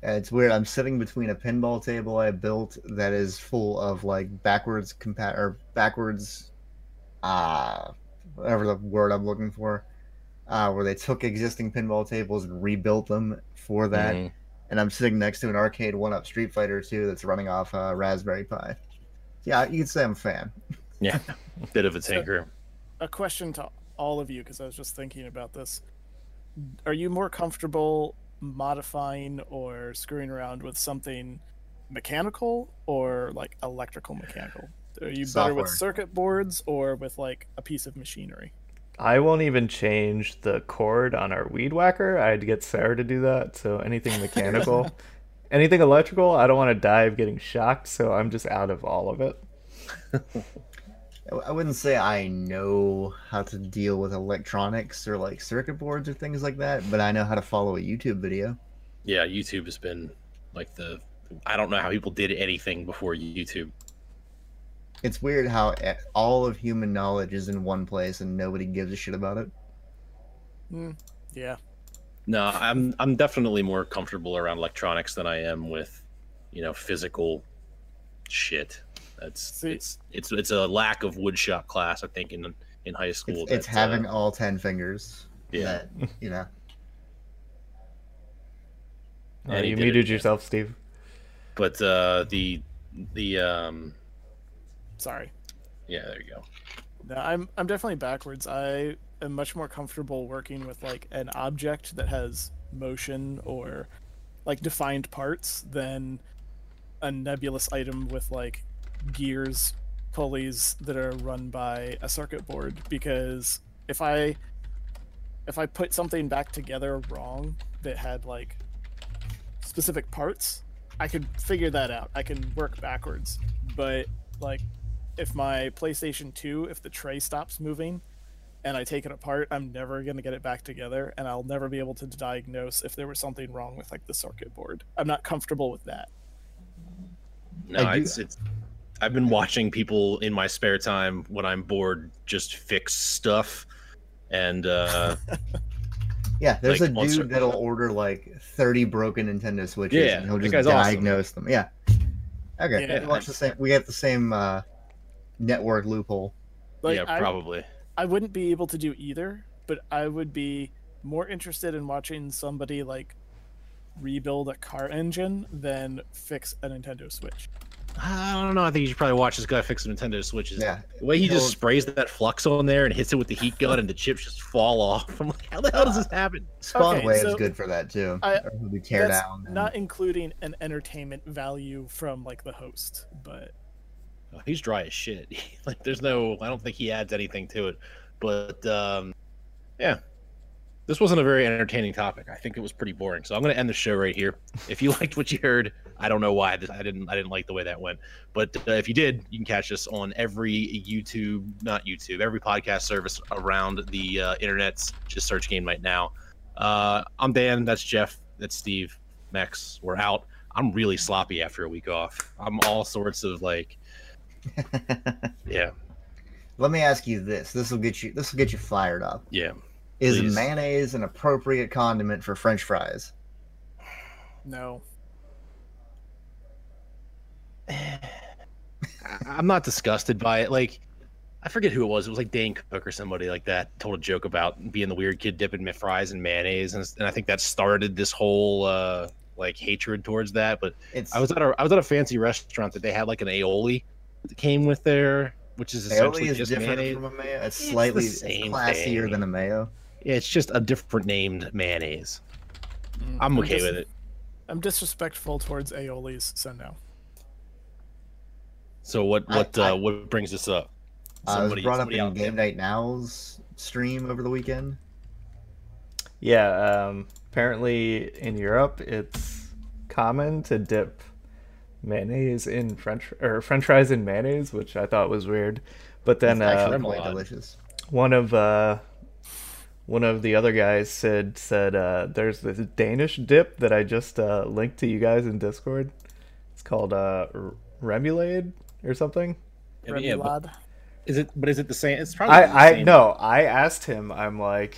Uh, It's weird. I'm sitting between a pinball table I built that is full of like backwards compat or backwards, uh, whatever the word I'm looking for, uh, where they took existing pinball tables and rebuilt them for that. Mhm. And I'm sitting next to an arcade one-up Street Fighter 2 that's running off uh, Raspberry Pi. Yeah, you could say I'm a fan. Yeah, bit of a So- a question to all of you because I was just thinking about this. Are you more comfortable modifying or screwing around with something mechanical or like electrical mechanical? Are you better with circuit boards or with like a piece of machinery? I won't even change the cord on our weed whacker. I'd get Sarah to do that. So anything mechanical, anything electrical, I don't want to die of getting shocked. So I'm just out of all of it. I- I wouldn't say I know how to deal with electronics or like circuit boards or things like that, but I know how to follow a YouTube video. yeah, YouTube has been like the I don't know how people did anything before YouTube. It's weird how all of human knowledge is in one place and nobody gives a shit about it. Hmm, yeah. No, I'm I'm definitely more comfortable around electronics than I am with, you know, physical shit. That's See- it's it's it's a lack of woodshop class, I think, in in high school. It's, it's having uh, all ten fingers. Yeah. That, you know. Uh, And he you did it muted again. yourself, Steve. but uh, the the um Sorry. yeah, there you go. No, I'm I'm definitely backwards. I am much more comfortable working with like an object that has motion or like defined parts than a nebulous item with like gears, pulleys that are run by a circuit board because if I if I put something back together wrong that had like specific parts, I could figure that out. I can work backwards. But like if my PlayStation 2, if the tray stops moving and I take it apart, I'm never going to get it back together and I'll never be able to diagnose if there was something wrong with like the circuit board. I'm not comfortable with that. No, I do- it's it's. I've been watching people in my spare time when I'm bored just fix stuff, and uh, Yeah, there's Like, a dude or- that'll order like 30 broken Nintendo Switches Yeah, and he'll just guy's awesome. diagnose them. Yeah. Okay. Yeah. we watch the same we get the same uh network loophole. Like, yeah, I, probably. I wouldn't be able to do either, but I would be more interested in watching somebody like rebuild a car engine than fix a Nintendo Switch. I don't know. I think you should probably watch this guy fix the Nintendo Switches. Yeah. The way he You just sprays that flux on there and hits it with the heat gun, and the chips just fall off. I'm like, how the hell does this happen? Spawn Okay, Way so is good for that too. I- Or tear That's down. and- not including an entertainment value from like the host, but Oh, He's dry as shit. like, there's no. I don't think he adds anything to it. But um, yeah, this wasn't a very entertaining topic. I think it was pretty boring. So I'm going to end the show right here. If you liked what you heard, I don't know why this, I didn't. I didn't like the way that went. But uh, if you did, you can catch us on every YouTube, not YouTube, every podcast service around the uh, internet's. Just search Game Night now. Uh, I'm Dan. That's Jeff. That's Steve. Max. We're out. I'm really sloppy after a week off. I'm all sorts of like, yeah, Let me ask you this. This will get you. This will get you fired up. yeah. Is Please. mayonnaise an appropriate condiment for French fries? no. I- I'm not disgusted by it. Like, I forget who it was. It was like Dane Cook or somebody like that told a joke about being the weird kid dipping my fries in mayonnaise, and, and I think that started this whole uh, like hatred towards that. But It's I was at a I was at a fancy restaurant that they had like an aioli that came with there, which is essentially aioli is just different mayonnaise. from a mayo. It's the slightly it's same classier thing. than a mayo. Yeah, it's just a different named mayonnaise. Mm, I'm okay dis- with it. I'm disrespectful towards aiolis, so no. So what what I- uh, what brings this up? Uh, it was brought up somebody in out there. Game Night Now's stream over the weekend. Yeah, um, apparently in Europe it's common to dip mayonnaise in French or French fries in mayonnaise, which I thought was weird. But then It's uh, actually quite delicious. one of uh, one of the other guys said said uh, there's this Danish dip that I just uh, linked to you guys in Discord. It's called uh, Remoulade or something. I yeah, but Remoulade. is it? But is it the same? It's probably the I I same. no, I asked him. I'm like,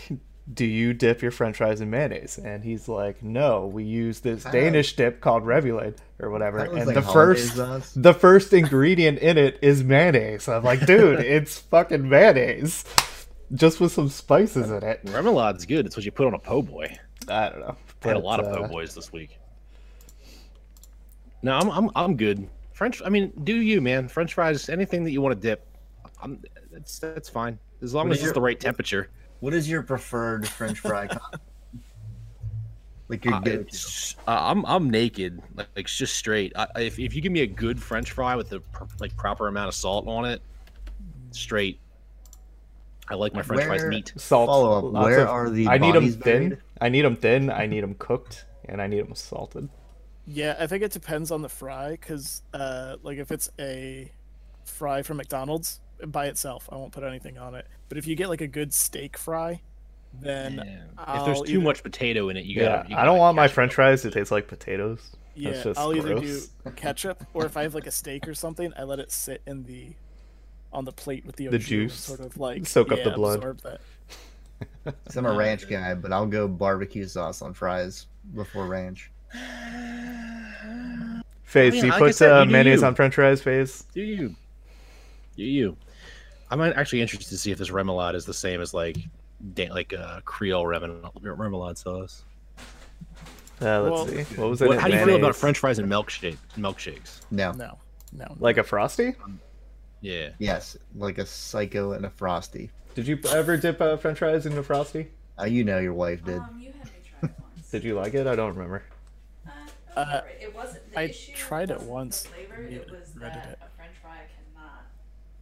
do you dip your French fries in mayonnaise? And he's like, no, we use this That- Danish dip called Remoulade or whatever. And like the first sauce. the first ingredient in it is mayonnaise. I'm like, dude, it's fucking mayonnaise, just with some spices in it. Remoulad's good. It's what you put on a po' boy. I don't know. I had a but, lot of uh, po' boys this week. No, I'm I'm I'm good. French. I mean, do you, man? French fries. Anything that you want to dip, I'm. That's that's fine as long What as it's your- the right temperature. What is your preferred French fry? like your Uh, go-to. uh, I'm I'm naked, like, like it's just straight. I, if if you give me a good French fry with the pr- like proper amount of salt on it, straight. I like my French fries Where- neat. Salt. Follow up, lots where of- are the I need them thin. buried? I need them thin. I need them cooked, and I need them salted. Yeah, I think it depends on the fry, because uh, like if it's a fry from McDonald's by itself, I won't put anything on it. But if you get like a good steak fry, then Yeah. If there's too either- much potato in it, you Yeah, gotta. you I don't gotta want my French fries to taste like potatoes. yeah, That's just I'll either do ketchup or if I have like a steak or something, I let it sit in the on the plate with the, The au jus and juice. sort of like Soak up the blood. absorb I'm a ranch guy, but I'll go barbecue sauce on fries before ranch. Face, mean, do you like I put said, uh, you mayonnaise you. on French fries, Face? Do you? Do you? I'm actually interested to see if this remoulade is the same as like, da- like uh, Creole remoulade, remoulade sauce. Uh, let's Well- see. What was it? What, how do you feel about? French fries and milkshake milkshakes? No. No, no. Like a frosty? Yeah. Yes, like a psycho and a frosty. Did you ever dip uh, French fries into frosty? Uh, you know your wife did. Um, you had me try it once. Did you like it? I don't remember. Uh, it was Uh, alright. it wasn't. The I issue tried it wasn't once. Flavor. Yeah, It was that it. a French fry cannot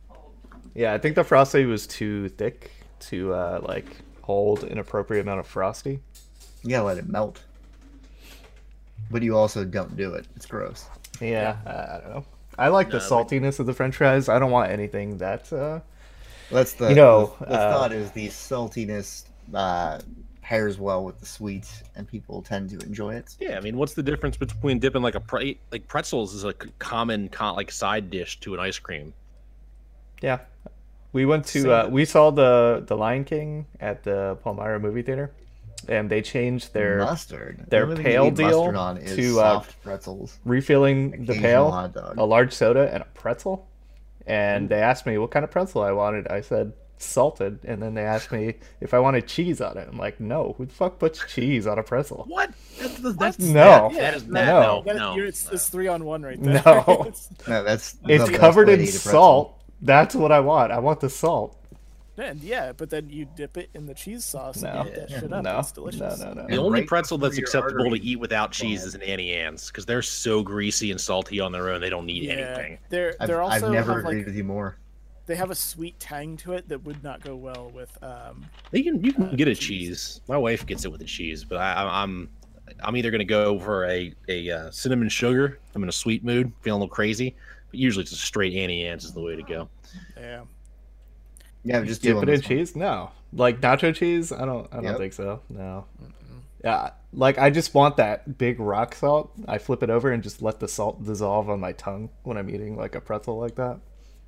hold. Yeah, I think the frosty was too thick to uh, like hold an appropriate amount of frosty. You gotta let it melt. But you also don't do it. It's gross. Yeah, I, I don't know. I like the No, saltiness of the French fries. I don't want anything that. Uh, That's the You know, the, the uh, thought is the saltiness uh, pairs well with the sweet, and people tend to enjoy it. Yeah, I mean, what's the difference between dipping like a pre- like pretzels is a common con- like side dish to an ice cream? yeah, we went to. Uh, we saw the the Lion King at the Palmyra movie theater, and they changed their mustard. their The only thing you pale deal mustard on is to, uh, soft pretzels. refilling the Occasional pail, a large soda and a pretzel. And they asked me what kind of pretzel I wanted. I said salted, and then they asked me if I wanted cheese on it. I'm like, no, who the fuck puts cheese on a pretzel? What? That's, that's No. that- that is No. that, No. no, That- no. you're- it's, it's three on one right there. No. It's- No, that's It's covered in to eat a pretzel. salt. That's what I want. I want the salt. And yeah, but then you dip it in the cheese sauce No. and eat that shit up. No, It's delicious. no, no, no. The only right pretzel that's through your acceptable to eat without cheese is an Auntie Anne's because they're so greasy and salty on their own. They don't need Yeah, anything. they're they're I've also never have, agreed like with you more. they have a sweet tang to it that would not go well with um You can you can Uh, get a cheese. cheese. My wife gets it with the cheese, but I, I- I'm I'm either gonna go for a a uh, cinnamon sugar. I'm in a sweet mood, feeling a little crazy, but usually it's a straight Auntie Anne's is the way to go. yeah. Yeah, just Dip it in cheese? No. Like nacho cheese? I don't. I don't Yep. think so. No. Yeah. Like I just want that big rock salt. I flip it over and just let the salt dissolve on my tongue when I'm eating like a pretzel like that.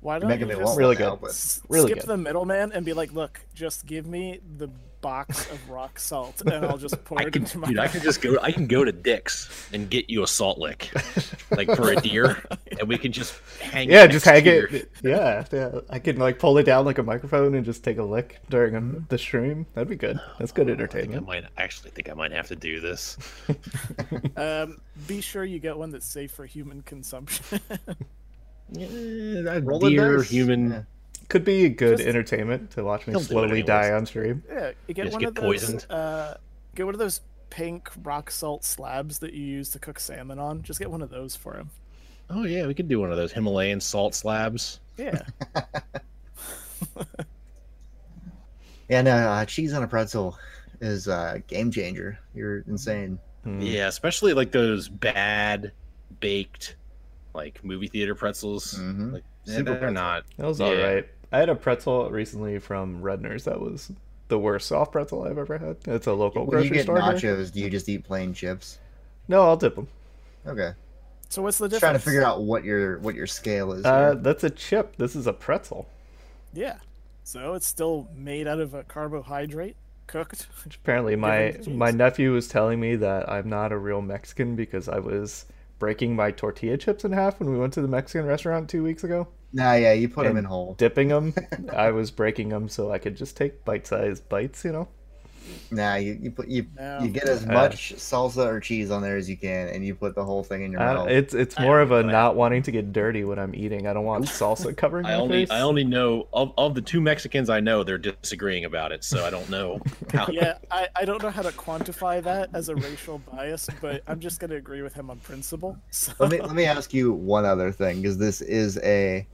Why don't making you me just want Really one now, good. but- Really skip good. the middleman and be like, look, just give me the box of rock salt and I'll just pour I it can, into my dude, I can just go. I can go to Dick's and get you a salt lick, like for a deer, and we can just hang. Yeah, next just hang to it. Yeah, yeah. I can like pull it down like a microphone and just take a lick during the stream. That'd be good. That's good I think I entertainment. might actually think I might have to do this. Um, be sure you get one that's safe for human consumption. Yeah, deer, dice. human. Yeah. Could be a good Just- entertainment to watch me He'll do it slowly die on stream. yeah, you get Just one get of those. poisoned. Uh, get one of those pink rock salt slabs that you use to cook salmon on. Just get one of those for him. Oh yeah, we could do one of those Himalayan salt slabs. Yeah. Yeah, no, uh, cheese on a pretzel is a game changer. You're insane. Yeah, especially like those bad baked, like movie theater pretzels. Mhm. Like Super they're not. That was Yeah. all right. I had a pretzel recently from Redner's that was the worst soft pretzel I've ever had. It's a local When you grocery get store. here. nachos, do you just eat plain chips? No, I'll dip them. Okay. So what's the Just difference? trying to figure out what your what your scale is. Uh, that's a chip. This is a pretzel. Yeah. So it's still made out of a carbohydrate, cooked. Which apparently my my nephew was telling me that I'm not a real Mexican because I was breaking my tortilla chips in half when we went to the Mexican restaurant two weeks ago. Nah, yeah, you put them in whole. Dipping them, I was breaking them so I could just take bite-sized bites. You know. Nah, you, you put you No. you get as Uh, much salsa or cheese on there as you can, and you put the whole thing in your Uh, mouth. it's it's more of a don't know. wanting to get dirty when I'm eating. I don't want salsa covering I my only face. I only know of, of the two Mexicans I know, they're disagreeing about it, so I don't know. How, yeah, I, I don't know how to quantify that as a racial bias, but I'm just gonna agree with him on principle. So, let me let me ask you one other thing because this is a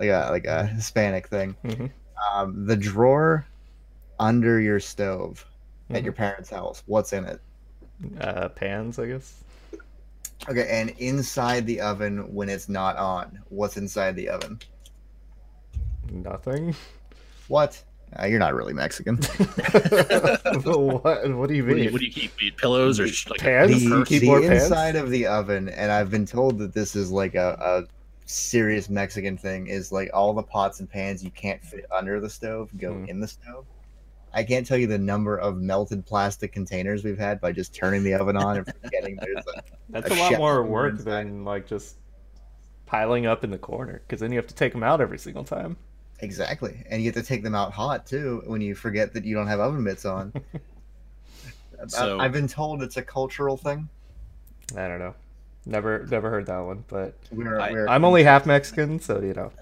like a like a Hispanic thing. Mhm. Um, the drawer under your stove at Mhm. your parents' house. What's in it? Uh, pans, I guess. Okay, and inside the oven when it's not on, what's inside the oven? Nothing. What? Uh, you're not really Mexican. what? What do you what, do you, what do you keep? Eat pillows or like Pans? a You keep the more pans? inside of the oven, and I've been told that this is like a, a serious Mexican thing, is like all the pots and pans you can't fit under the stove go Hmm. in the stove. I can't tell you the number of melted plastic containers we've had by just turning the oven on and forgetting there's a. That's a a lot more work inside. than like just piling up in the corner because then you have to take them out every single time. Exactly. And you have to take them out hot too when you forget that you don't have oven mitts on. I, I've been told it's a cultural thing. I don't know. Never, never heard that one. But We're, I- we're I'm only half Mexican, so you know.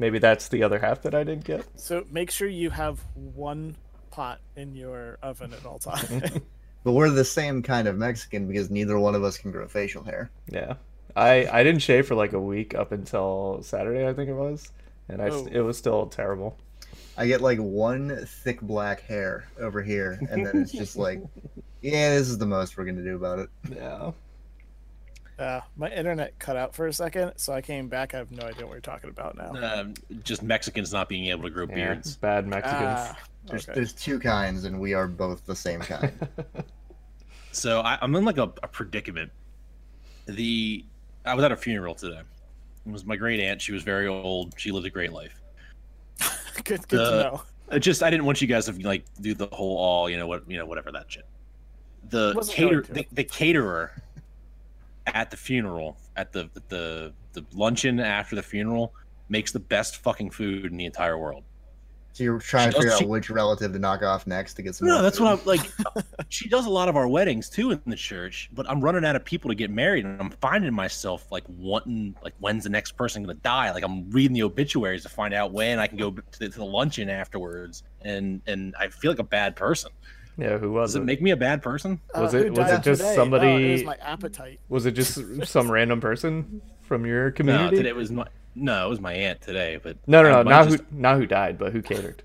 Maybe that's the other half that I didn't get. so make sure you have one pot in your oven at all times. but we're the same kind of Mexican because neither one of us can grow facial hair. Yeah, I I didn't shave for like a week up until Saturday, I think it was, and I Oh. it was still terrible. I get like one thick black hair over here, and then it's just like, yeah, this is the most we're gonna do about it. Yeah. Uh, my internet cut out for a second, so I came back. I have no idea what you're talking about now. Um, just Mexicans not being able to grow yeah. beards. Bad Mexicans. Ah, There's okay. there's two kinds, and we are both the same kind. So I, I'm in like a, a predicament. The I was at a funeral today. It was my great aunt. She was very old. She lived a great life. good, good Uh, to know. It just I didn't want you guys to like do the whole all you know what you know whatever that shit. The cater the, the caterer at the funeral at the the the luncheon after the funeral makes the best fucking food in the entire world. So you're trying to She does- figure she- out which relative to knock off next to get some. No, that's food. what I'm like. she does a lot of our weddings too in the church, but I'm running out of people to get married, and I'm finding myself like wanting like when's the next person gonna die? Like I'm reading the obituaries to find out when I can go to the, to the luncheon afterwards, and and I feel like a bad person. Yeah, who was Does it it? make me a bad person? Was Uh, it- was it just today? somebody- Oh, it was my appetite. Was it just some random person from your community? No, community? today was my no, it was my aunt today, but no, no, no, not just- who, not who died, but who catered.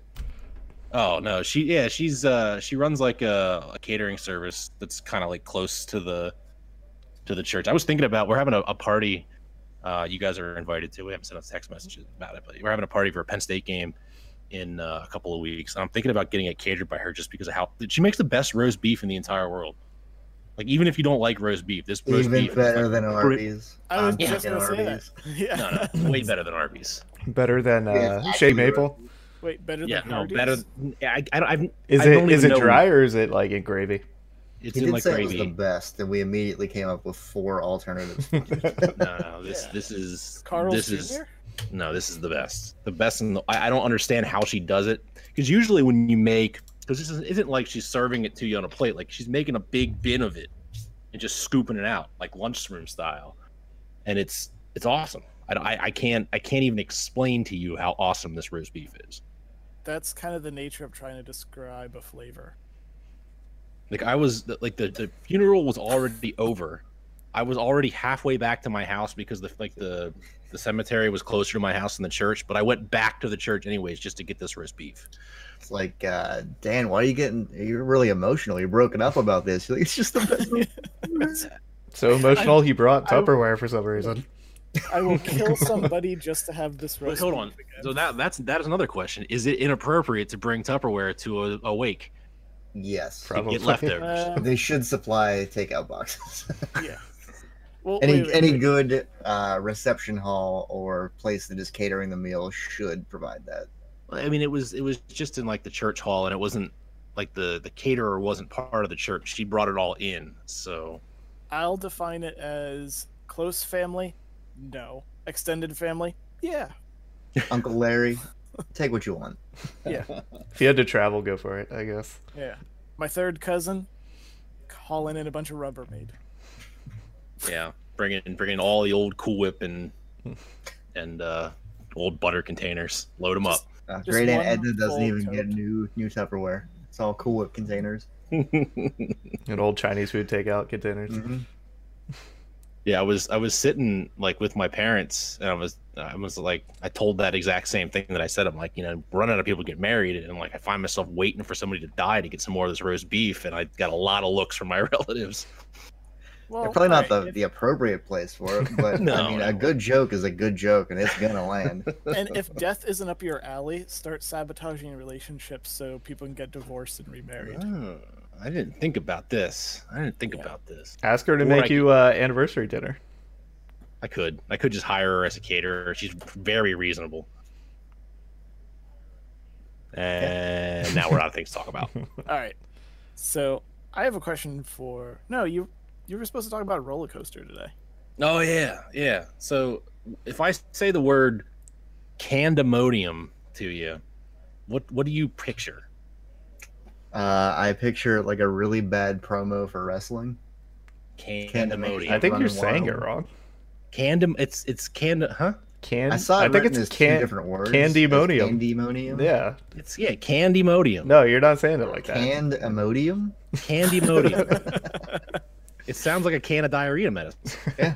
Oh no, she yeah, she's uh she runs like a, a catering service that's kind of like close to the to the church. I was thinking about we're having a, a party. Uh, you guys are invited to. We haven't sent us text messages about it, but we're having a party for a Penn State game in uh, a couple of weeks. And I'm thinking about getting it catered by her just because of how she makes the best roast beef in the entire world. Like even if you don't like roast beef, this roast even beef better is like, than Arby's. I was I'm just thinking gonna say that. Yeah. No, no, way better than Arby's. Better than uh, Yeah, Shady Maple. Wait, better Yeah, than no, Hardee's? better. I, I, don't- I've, Is I it don't is even it know- dry or is it like in gravy? It's He in did like say gravy. it was the best, and we immediately came up with four alternatives. no, no, this Yeah. this is Carl's this Jr. is no, this is the best. The best in the. I, I don't understand how she does it because usually when you make because this is, isn't like she's serving it to you on a plate. Like she's making a big bin of it and just scooping it out like lunchroom style, and it's it's awesome. I I can't I can't even explain to you how awesome this roast beef is. That's kind of the nature of trying to describe a flavor. Like I was like the the funeral was already over. I was already halfway back to my house because the like the the cemetery was closer to my house than the church, but I went back to the church anyways just to get this roast beef. It's like, uh, Dan, why are you getting? You're really emotional. You're broken up about this. Like, It's just the best. So emotional, he brought I- Tupperware for some reason. I will kill somebody just to have this But roast. hold on. again. So that that's that is another question. Is it inappropriate to bring Tupperware to a, a wake yes, Probably. get leftovers? Uh, they should supply takeout boxes. yeah. Well, any wait, wait, any wait. good uh, reception hall or place that is catering the meal should provide that. I mean, it was it was just in like the church hall, and it wasn't like the the caterer wasn't part of the church. She brought it all in. So I'll define it as close family. No. Extended family. Yeah. Uncle Larry, take what you want. Yeah. if you had to travel, go for it, I guess. Yeah. My third cousin, calling in a bunch of Rubbermaid. Yeah, bring in bring in all the old Cool Whip and and uh, old butter containers. Load them up. Uh, Just Great Aunt Edna doesn't full even get new new Tupperware. It's all Cool Whip containers. And old Chinese food takeout containers. Mhm. Yeah, I was I was sitting like with my parents, and I was I was like I told that exact same thing that I said. I'm like, you know, run out of people to get married, and like I find myself waiting for somebody to die to get some more of this roast beef, and I got a lot of looks from my relatives. Well, They're probably not alright, the, the appropriate place for it, but No, I mean, no. a good joke is a good joke, and it's gonna land. and if death isn't up your alley, start sabotaging relationships so people can get divorced and remarried. Oh, I didn't think about this. I didn't think Yeah. about this. Ask her to Or make I you uh, anniversary dinner. I could I could just hire her as a caterer. She's very reasonable. And now we're out of things to talk about. All right. So I have a question for. No, you you were supposed to talk about a roller coaster today. Oh yeah, yeah. So if I say the word candemonium to you, what what do you picture? Uh, I picture like a really bad promo for wrestling. Candemonium. I think you're Running saying it wrong. Candem. It's it's cand. Huh? Can I saw it I think it's as can. two different words. Candemonium. Candemonium. Yeah. It's yeah, candemonium. No, you're not saying it like that. Canned Imodium. Candemonium. it sounds like a can of diarrhea medicine. Yeah.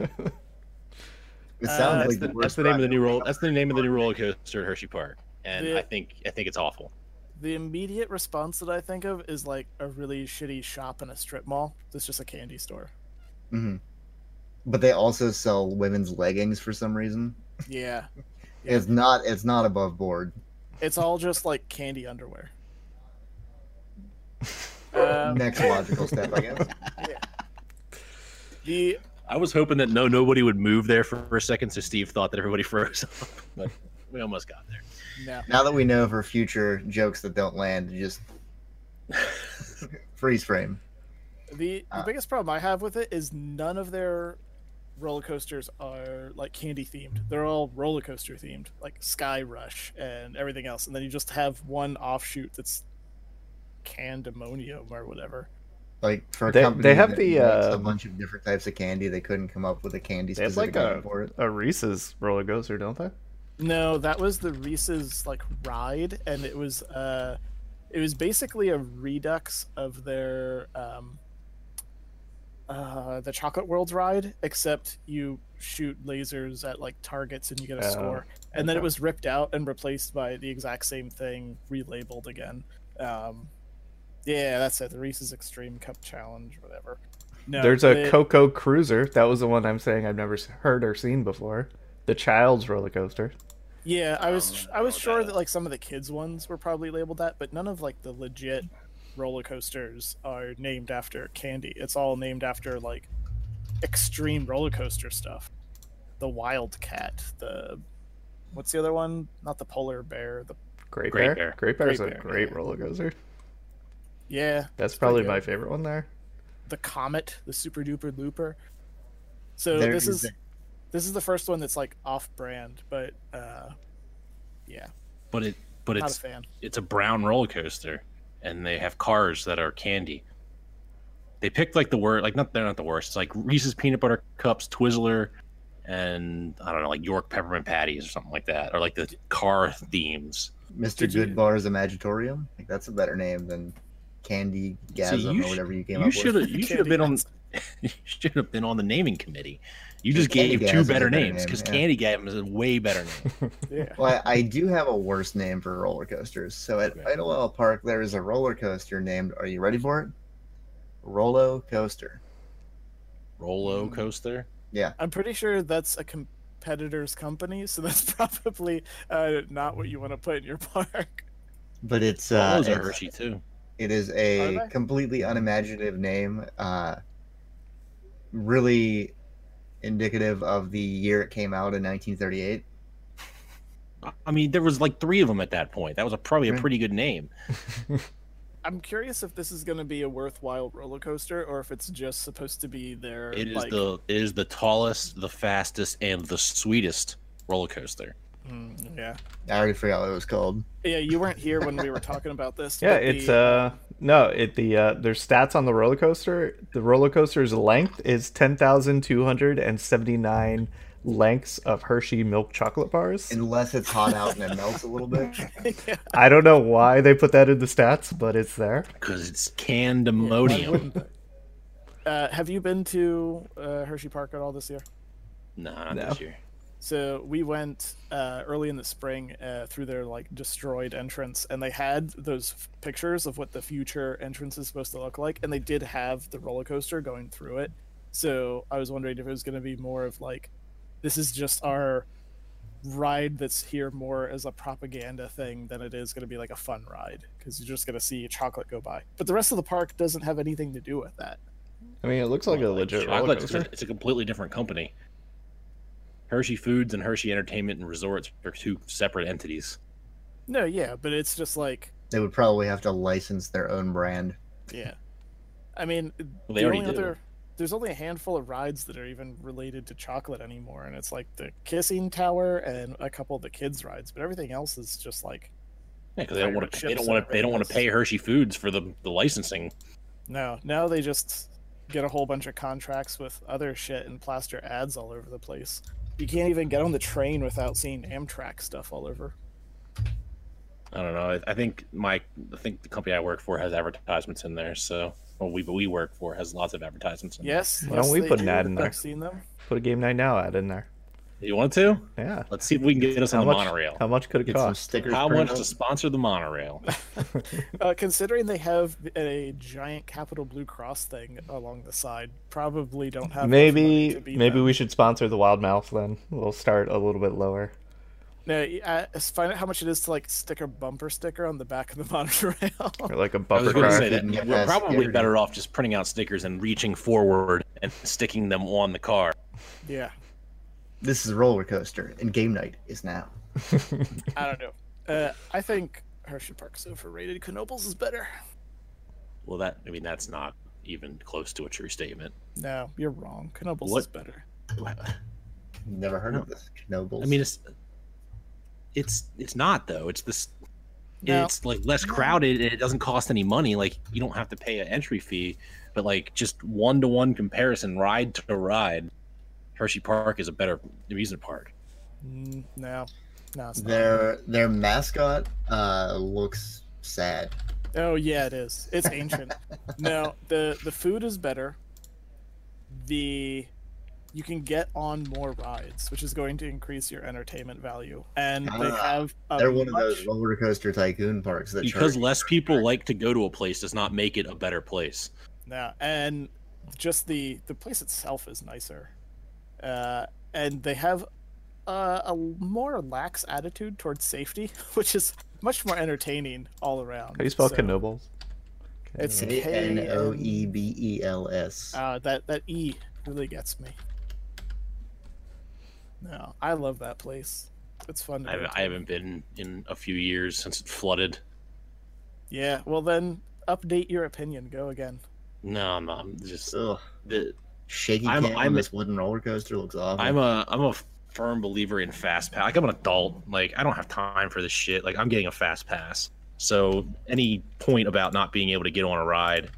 It Uh, sounds That's like the, the, that's the name of the new roll. That's the name of the new roller coaster at Hershey Park, and Yeah. I think I think it's awful. The immediate response that I think of is like a really shitty shop in a strip mall. It's just a candy store. Mm-hmm. But they also sell women's leggings for some reason. Yeah. It's not. It's not above board. It's all just like candy underwear. Um, Next logical step, I guess. The I was hoping that no nobody would move there for a second, so Steve thought that everybody froze up, but we almost got there. no. Now that we know for future jokes that don't land, just freeze frame. The, the Uh, biggest problem I have with it is none of their roller coasters are like candy themed. They're all roller coaster themed, like Sky Rush and everything else. And then you just have one offshoot that's Candemonium or whatever. Like for a They- company they have that the, makes a uh, bunch of different types of candy, they couldn't come up with a candy They have specific like a, for it. a Reese's roller coaster, don't they? No, that was the Reese's like ride, and it was uh, it was basically a redux of their um, uh, the Chocolate Worlds ride, except you shoot lasers at like targets and you get a Oh, score. And then it was ripped out and replaced by the exact same thing, relabeled again. Um, yeah, that's it. The Reese's Extreme Cup Challenge, whatever. No, There's a it- Cocoa Cruiser. That was the one I'm saying I've never heard or seen before. The child's roller coaster. Yeah, I was oh, don't I was what sure that that like some of the kids ones were probably labeled that, but none of like the legit roller coasters are named after candy. It's all named after like extreme roller coaster stuff. The Wildcat, the what's the other one? Not the polar bear. The Great, Great Bear. Bear. Great Bear is a Bear, great yeah. roller coaster. Yeah, That's probably my favorite one there. the Comet, the Super Duper Looper. So There this is is this is the first one that's like off brand, but uh yeah, But it but not a it's fan. it's a brown roller coaster, and they have cars that are candy. They picked like the word like not they're not the worst. It's like Reese's peanut butter cups, Twizzler, and I don't know like York peppermint patties or something like that, or like the car themes. Mr. Did you- Goodbar's Imagitorium. Like that's a better name than Candy Gasm you or whatever you came You up with. you should have been on Gasm. you should have been on the naming committee. You just gave two better better names name, because yeah. Candy Gasm is a way better name. Yeah. Well, I, I do have a worse name for roller coasters. So at Okay. Idlewild Park, there is a roller coaster named. Are you ready for it? Rolo Coaster. Rolo coaster. Yeah. I'm pretty sure that's a competitor's company, so that's probably uh, not what you want to put in your park. But it's uh, Rolos are Hershey too. It is a completely unimaginative name. Uh, really indicative of the year it came out in 1938. I mean, there was like three of them at that point. That was a, probably a pretty good name. I'm curious if this is going to be a worthwhile roller coaster or if it's just supposed to be their. It is like, the it is the tallest, the fastest, and the sweetest roller coaster. Mm, yeah. I already forgot what it was called. Yeah, you weren't here when we were talking about this. Yeah, it's the, uh no, it the uh there's stats on the roller coaster. The roller coaster's length is ten thousand two hundred and seventy nine lengths of Hershey milk chocolate bars. Unless it's hot out and it melts a little bit. yeah, I don't know why they put that in the stats, but it's there. Because it's why Candymonium. wouldn't? Uh, have you been to uh, Hershey Park at all this year? nah, not No. this year. So we went uh, early in the spring uh, through their like destroyed entrance, and they had those f- pictures of what the future entrance is supposed to look like, and they did have the roller coaster going through it. So I was wondering if it was going to be more of like, this is just our ride that's here more as a propaganda thing than it is going to be like a fun ride because you're just going to see chocolate go by. But the rest of the park doesn't have anything to do with that. I mean, it looks like a Well, legit roller coaster. a, it's a completely different company. Hershey Foods and Hershey Entertainment and Resorts are two separate entities. No, yeah, but it's just like They would probably have to license their own brand. Yeah. I mean, Well, they the already only do. other there's only a handful of rides that are even related to chocolate anymore, and it's like the Kissing Tower and a couple of the kids rides, but everything else is just like Yeah, because they don't want to. They don't want to. They don't want to pay Hershey Foods for the the licensing. no. Now they just get a whole bunch of contracts with other shit and plaster ads all over the place. You can't even get on the train without seeing Amtrak stuff all over. I don't know. I, I think my. I think the company I work for has advertisements in there. So, well, we we work for has lots of advertisements. In Yes. Why don't we they put an ad in there? I've seen them. Put a game night now ad in there. There. You want to? Yeah. Let's see if we can get us How on the much? monorail. How much could it Get some cost? stickers. How printed much to sponsor the monorail? Uh, considering they have a giant Capital Blue Cross thing along the side, probably don't have enough money Maybe to beat maybe them. we should sponsor the Wild Mouse then. We'll start a little bit lower. No, uh, find out how much it is to like stick a bumper sticker on the back of the monorail. Or like a I was bumper going to say that Didn't we're probably better off just printing out stickers and reaching forward and sticking them on the car. yeah, This is a roller coaster, and game night is now. I don't know. Uh, I think Hershey Park's overrated. Knoebels is better. Well, that I mean that's not even close to a true statement. No, you're wrong. Knoebels What? is better. Never heard of this. Knoebels. I mean, it's it's it's not though. It's this. No. It's like less crowded. and It doesn't cost any money. Like you don't have to pay an entry fee, but like just one to one comparison, ride to ride, Hershey Park is a better amusement park. Mm, no, no, it's not. their their mascot uh, looks sad. Oh yeah, it is. It's ancient. no, the the food is better. The you can get on more rides, which is going to increase your entertainment value, and they Ah, have a They're one of those roller coaster tycoon parks that Because less people like to go to a place does not make it a better place. Yeah, and just the the place itself is nicer, uh, and they have uh, a more lax attitude towards safety, which is much more entertaining all around. How do you spell So, Knoebels? It's A N O E B E L S. Uh, that that E really gets me. No, I love that place. It's fun. To I, haven't- I haven't been in a few years since it flooded. Yeah, well then, update your opinion. Go again. No, I'm not. I'm just Ugh. the, Shaky I'm- cam I'm- this wooden roller coaster looks awful. I'm a I'm a firm believer in fast pass. Like I'm an adult. Like I don't have time for this shit. Like I'm getting a fast pass. So any point about not being able to get on a ride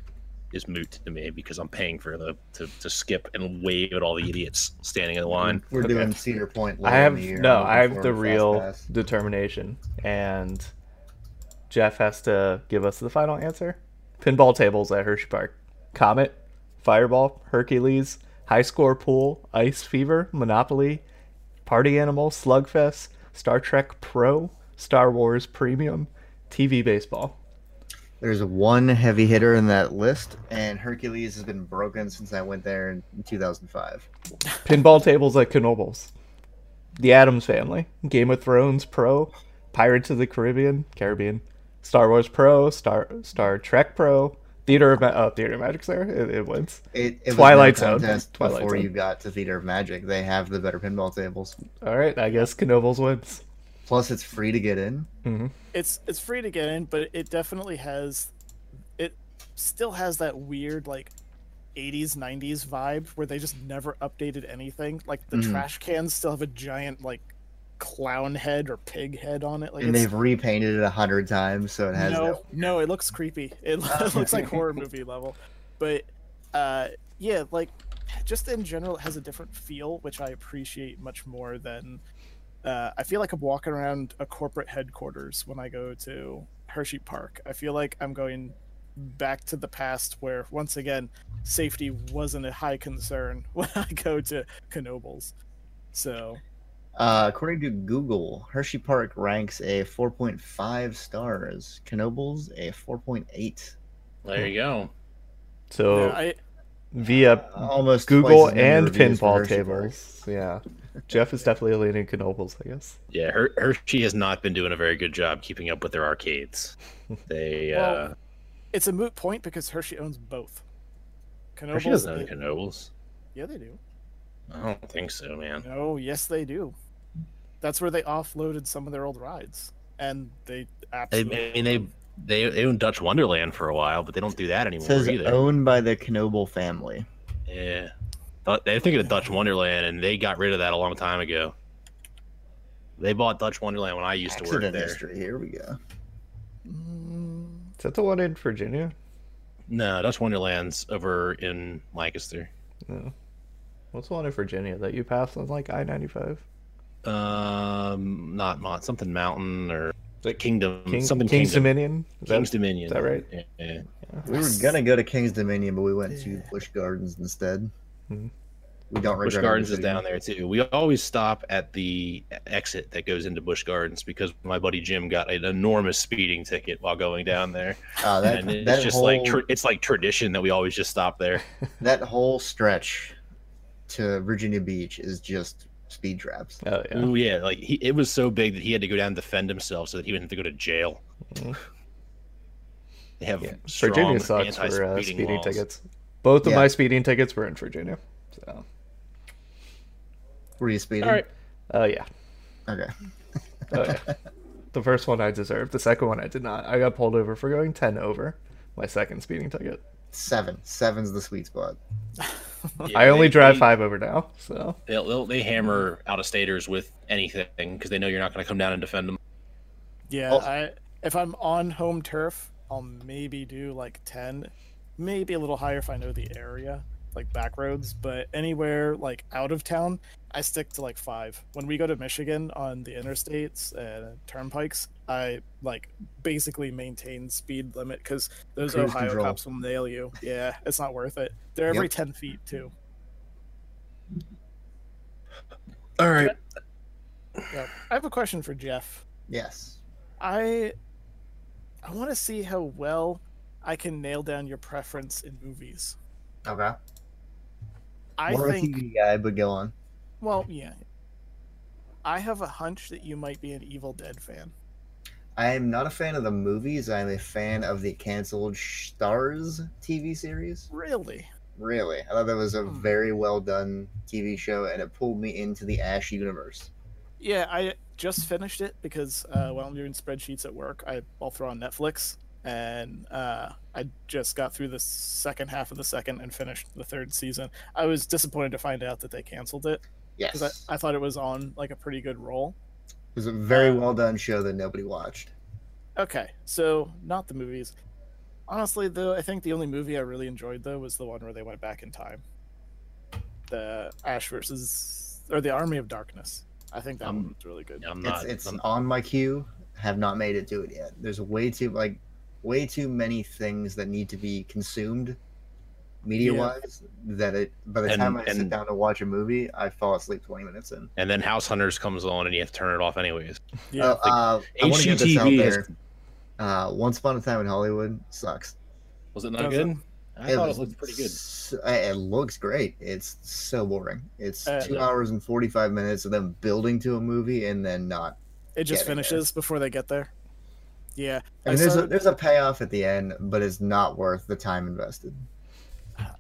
is moot to me because I'm paying for the to, to skip and wave at all the idiots standing in the line. We're Okay. doing Cedar Point. I later in have the year. no, I'm have the forward to Fast real Pass. determination, and Jeff has to give us the final answer. Pinball tables at Hershey Park, Comet, Fireball, Hercules, High Score Pool, Ice Fever, Monopoly, Party Animal, Slugfest, Star Trek Pro, Star Wars Premium, TV Baseball. There's one heavy hitter in that list, and Hercules has been broken since I went there in 2005. Pinball tables at Knoebels. The Addams Family, Game of Thrones Pro, Pirates of the Caribbean, Caribbean, Star Wars Pro, Star Star Trek Pro, Theater of Ma- oh, Theater of Magic's there. It, it wins. It, it Twilight was Zone. contest Twilight before Zone. you got to Theater of Magic. They have the better pinball tables. All right, I guess Knoebels wins. Plus, it's free to get in. hmm It's it's free to get in, but it definitely has, it still has that weird like. 80s 90s vibe where they just never updated anything like the Mhm. trash cans still have a giant like clown head or pig head on it like and they've repainted it a hundred times, so it has no, no, it looks creepy. It, it looks like horror movie level. But uh, yeah, like just in general, it has a different feel, which I appreciate much more than. Uh, I feel like I'm walking around a corporate headquarters when I go to Hershey Park. I feel like I'm going back to the past where, once again, safety wasn't a high concern when I go to Knoebels. So, Uh, according to Google, Hershey Park ranks a 4.5 stars. Knoebels a 4.8. There you go. So yeah, I, via Almost Google twice as many and pinball Hershey Park. tables, yeah, Jeff is definitely leaning Knoebels, I guess. Yeah, Her- Hershey has not been doing a very good job keeping up with their arcades. They uh, it's a moot point because Hershey owns both. Hershey doesn't own it- yeah, they do. I don't think so, man. No, yes, they do. That's where they offloaded some of their old rides, and they They, absolutely. I mean, they they they owned Dutch Wonderland for a while, but they don't do that It anymore says either. owned by the Knoebel family. Yeah, Thought- they're thinking of Dutch Wonderland, and they got rid of that a long time ago. They bought Dutch Wonderland when I used to work Accident there. history. Here we go. Is that the one in Virginia? No, Dutch Wonderland's over in Lancaster. No. What's the one in Virginia that you passed on like I ninety five? Um, not Mont, something Mountain or Kingdom, King, something King's Kingdom, Dominion. Is that- King's Dominion. is that right? Yeah, yeah. We were gonna go to King's Dominion, but we went to Busch Gardens instead. Mhm. We don't Busch regret our Gardens is down there too. We always stop at the exit that goes into Busch Gardens because my buddy Jim got an enormous speeding ticket while going down there, Oh, that and it's that just whole like tra- it's like tradition that we always just stop there. that whole stretch to Virginia Beach is just speed traps. Oh yeah. Ooh, yeah, like he, it was so big that he had to go down and defend himself so that he wouldn't have to go to jail. Mhm. They have Yeah. strong Virginia sucks for uh, anti-speeding laws. tickets. Both of my speeding tickets were in Virginia. So, Were you speeding? All right, oh yeah, Okay. oh yeah. the first one I deserved. The second one I did not. I got pulled over for going ten over. My second speeding ticket. Seven. Seven's the sweet spot. Yeah, I only they- drive they- five over now, so They'll, they'll, they hammer out of staters with anything because they know you're not going to come down and defend them. Yeah, Also- I if I'm on home turf, I'll maybe do like ten, maybe a little higher if I know the area, like back roads. But anywhere like out of town, I stick to like five. When we go to Michigan on the interstates and turnpikes, I like basically maintain speed limit because those Cruise Ohio control. cops will nail you. Yeah, it's not worth it. They're every Yep. ten feet too. All right. Yeah. I have a question for Jeff. Yes. I I want to see how well I can nail down your preference in movies. Okay. I More think of a TV guy, but go on. well, yeah. I have a hunch that you might be an Evil Dead fan. I am not a fan of the movies. I'm a fan of the canceled Starz TV series. Really? Really, I thought that was a Hmm. very well done TV show, and it pulled me into the Ash universe. Yeah, I just finished it because uh, while I'm doing spreadsheets at work, I, I'll throw on Netflix, and uh, I just got through the second half of the second and finished the third season. I was disappointed to find out that they canceled it Yes, because I, I thought it was on like a pretty good roll. It was a very uh, well done show that nobody watched. Okay, so not the movies. Honestly, though, I think the only movie I really enjoyed though was the one where they went back in time. The Ash versus or the Army of Darkness. I think that Um, one was really good. I'm It's not. it's I'm- on my queue. Have not made it to it yet. There's way too like way too many things that need to be consumed media wise that it by the And- time I sit down to watch a movie, I fall asleep 20 minutes in. and then House Hunters comes on and you have to turn it off anyways. Yeah, Uh, uh, I want to get this out HGTV is- there. Uh, Once Upon a Time in Hollywood sucks. Was it not Does good? it? I thought was it looked pretty good. s- It looks great. It's so boring. It's Uh, two yeah. hours and 45 minutes of them building to a movie and then not. it just getting there. finishes before they get there. Yeah, I I mean, there's, a, there's a payoff at the end, but it's not worth the time invested.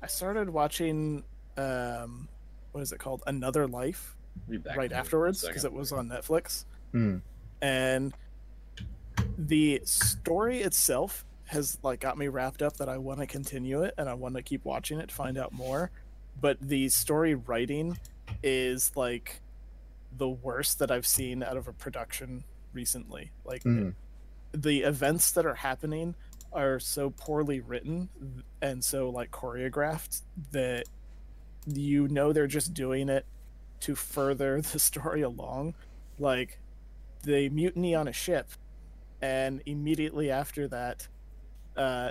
I started watching. Um, what is it called? Another Life right afterwards because it was on Netflix. Hmm. and the story itself has like got me wrapped up that I want to continue it and I want to keep watching it to find out more. But the story writing is like the worst that I've seen out of a production recently. Like Mhm. the events that are happening are so poorly written and so like choreographed that you know they're just doing it to further the story along. Like they mutiny on a ship and immediately after that uh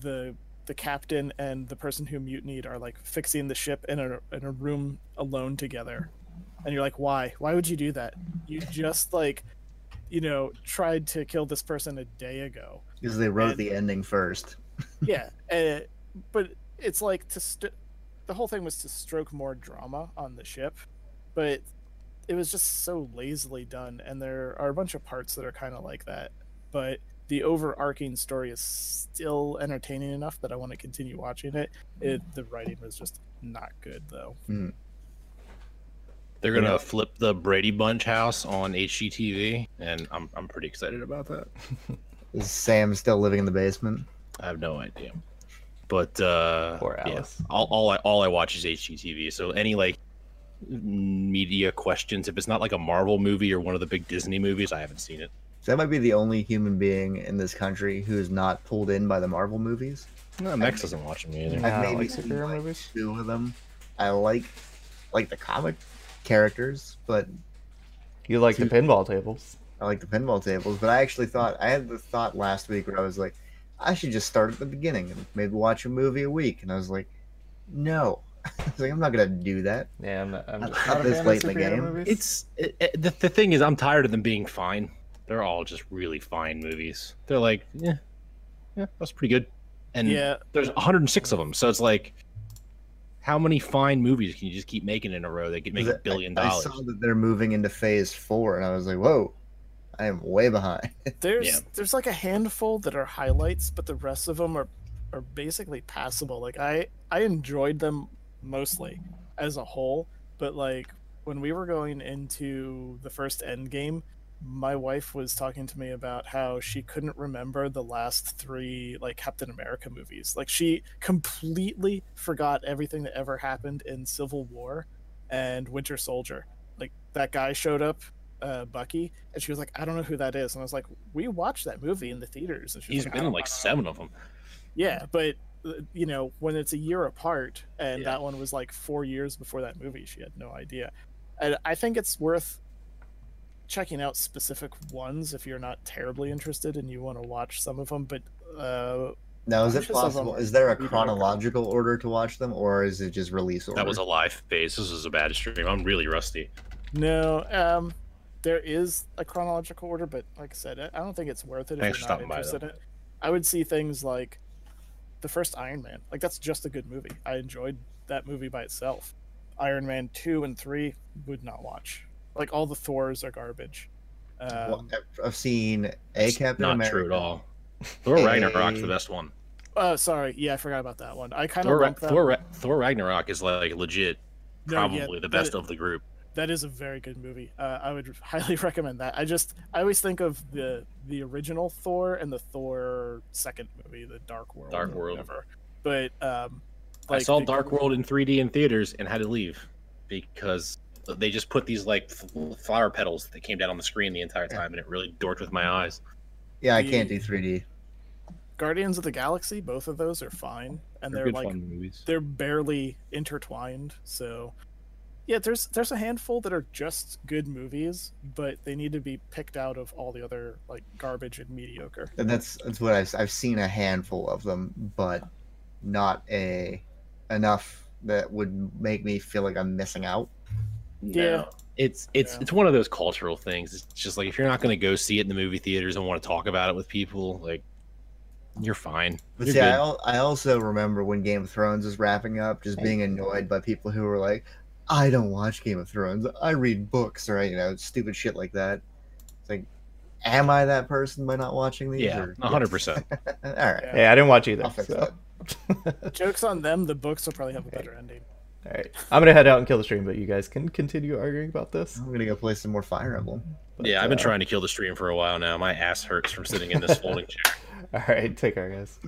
the the captain and the person who mutinied are like fixing the ship in a in a room alone together. And you're like why? Why would you do that? You just like you know tried to kill this person a day ago Because they wrote And- the ending first. yeah uh, but it's like to st- the whole thing was to stroke more drama on the ship but it was just so lazily done and there are a bunch of parts that are kind of like that but the overarching story is still entertaining enough that i want to continue watching it, it the writing was just not good though They're gonna Yeah. flip the Brady Bunch house on HGTV, and I'm I'm pretty excited about that. Is Sam still living in the basement? I have no idea, but uh, Poor yeah, all, all I all I watch is HGTV. So any like media questions, if it's not like a Marvel movie or one of the big Disney movies, I haven't seen it. So that might be the only human being in this country who is not pulled in by the Marvel movies. No, Max doesn't watch them either. I I've don't maybe like seen superhero like movies. two of them. I like like the comic characters, but You like the pinball tables? I like the pinball tables. But I actually thought I had the thought last week where I was like, I should just start at the beginning and maybe watch a movie a week. And I was like, no, I was like I'm not gonna do that. Yeah, I'm not, I'm Not just not a this fan late of in the game. movies. It's it, it- the, the thing is, I'm tired of them being fine. They're all just really fine movies. They're like, yeah, yeah, that's pretty good. And yeah there's 106 of them, so it's like, how many fine movies can you just keep making in a row that could make a billion dollars? I, saw that they're moving into phase four, and I was like, whoa, I am way behind. there's Yeah. there's like a handful that are highlights but the rest of them are are basically passable like i i enjoyed them mostly as a whole but like when we were going into the first end game my wife was talking to me about how she couldn't remember the last three like Captain America movies. Like she completely forgot everything that ever happened in Civil War and Winter Soldier. Like that guy showed up, uh, Bucky, and she was like, "I don't know who that is." And I was like, "We watched that movie in the theaters." And she was He's like, been in like know." seven of them. Yeah, but uh, you know, when it's a year apart, and Yeah. that one was like four years before that movie, she had no idea. And I think it's worth checking out specific ones if you're not terribly interested and you want to watch some of them. But uh, Now, is it Bunches of 'em possible? Is there a mediocre. chronological order to watch them, or is it just release order? That was a live phase. This was a bad stream. I'm really rusty. no, um, there is a chronological order, but like I said, I I don't think it's worth it if Thanks you're not interested in it. I would see things like the first Iron Man. Like that's just a good movie. I enjoyed that movie by itself. Iron Man two and three would not watch. Like all the Thors are garbage. Um, Well, I've- I've seen a It's Captain not America. true at all. Thor Ragnarok's the best one. oh, sorry. Yeah, I forgot about that one. I kind of Thor, Ra- that. Thor, Ra- Thor Ragnarok is like legit, No, yeah, probably the that- best of the group. That is a very good movie. Uh, I would highly recommend that. I just I always think of the the original Thor and the Thor second movie, the Dark World. Dark World. Whatever. But um, I saw the- Dark World in 3D in theaters and had to leave because they just put these like flower petals that came down on the screen the entire time, and it really dorked with my eyes. Yeah, I can't do 3D. Guardians of the Galaxy. Both of those are fine, and they're, like they're barely intertwined. So yeah, there's there's a handful that are just good movies, but they need to be picked out of all the other like garbage and mediocre. And that's that's what I've, I've seen a handful of them, but not a enough that would make me feel like I'm missing out. Yeah. It's it's Yeah. it's one of those cultural things. It's just like if you're not going to go see it in the movie theaters and want to talk about it with people, like you're fine. But You're see, I, I also remember when Game of Thrones was wrapping up, just being annoyed by people who were like, "I don't watch Game of Thrones. I read books," or you know, stupid shit like that. It's like, am I that person by not watching these? yeah, or- hundred percent. All right, Yeah. Hey, I didn't watch either. I'll fix so. that. Jokes on them. The books will probably have a better ending. All right, I'm gonna head out and kill the stream, but you guys can continue arguing about this. I'm gonna go play some more Fire Emblem. But, Yeah, I've been uh, trying to kill the stream for a while now. My ass hurts from sitting in this folding chair. All right, take care, guys.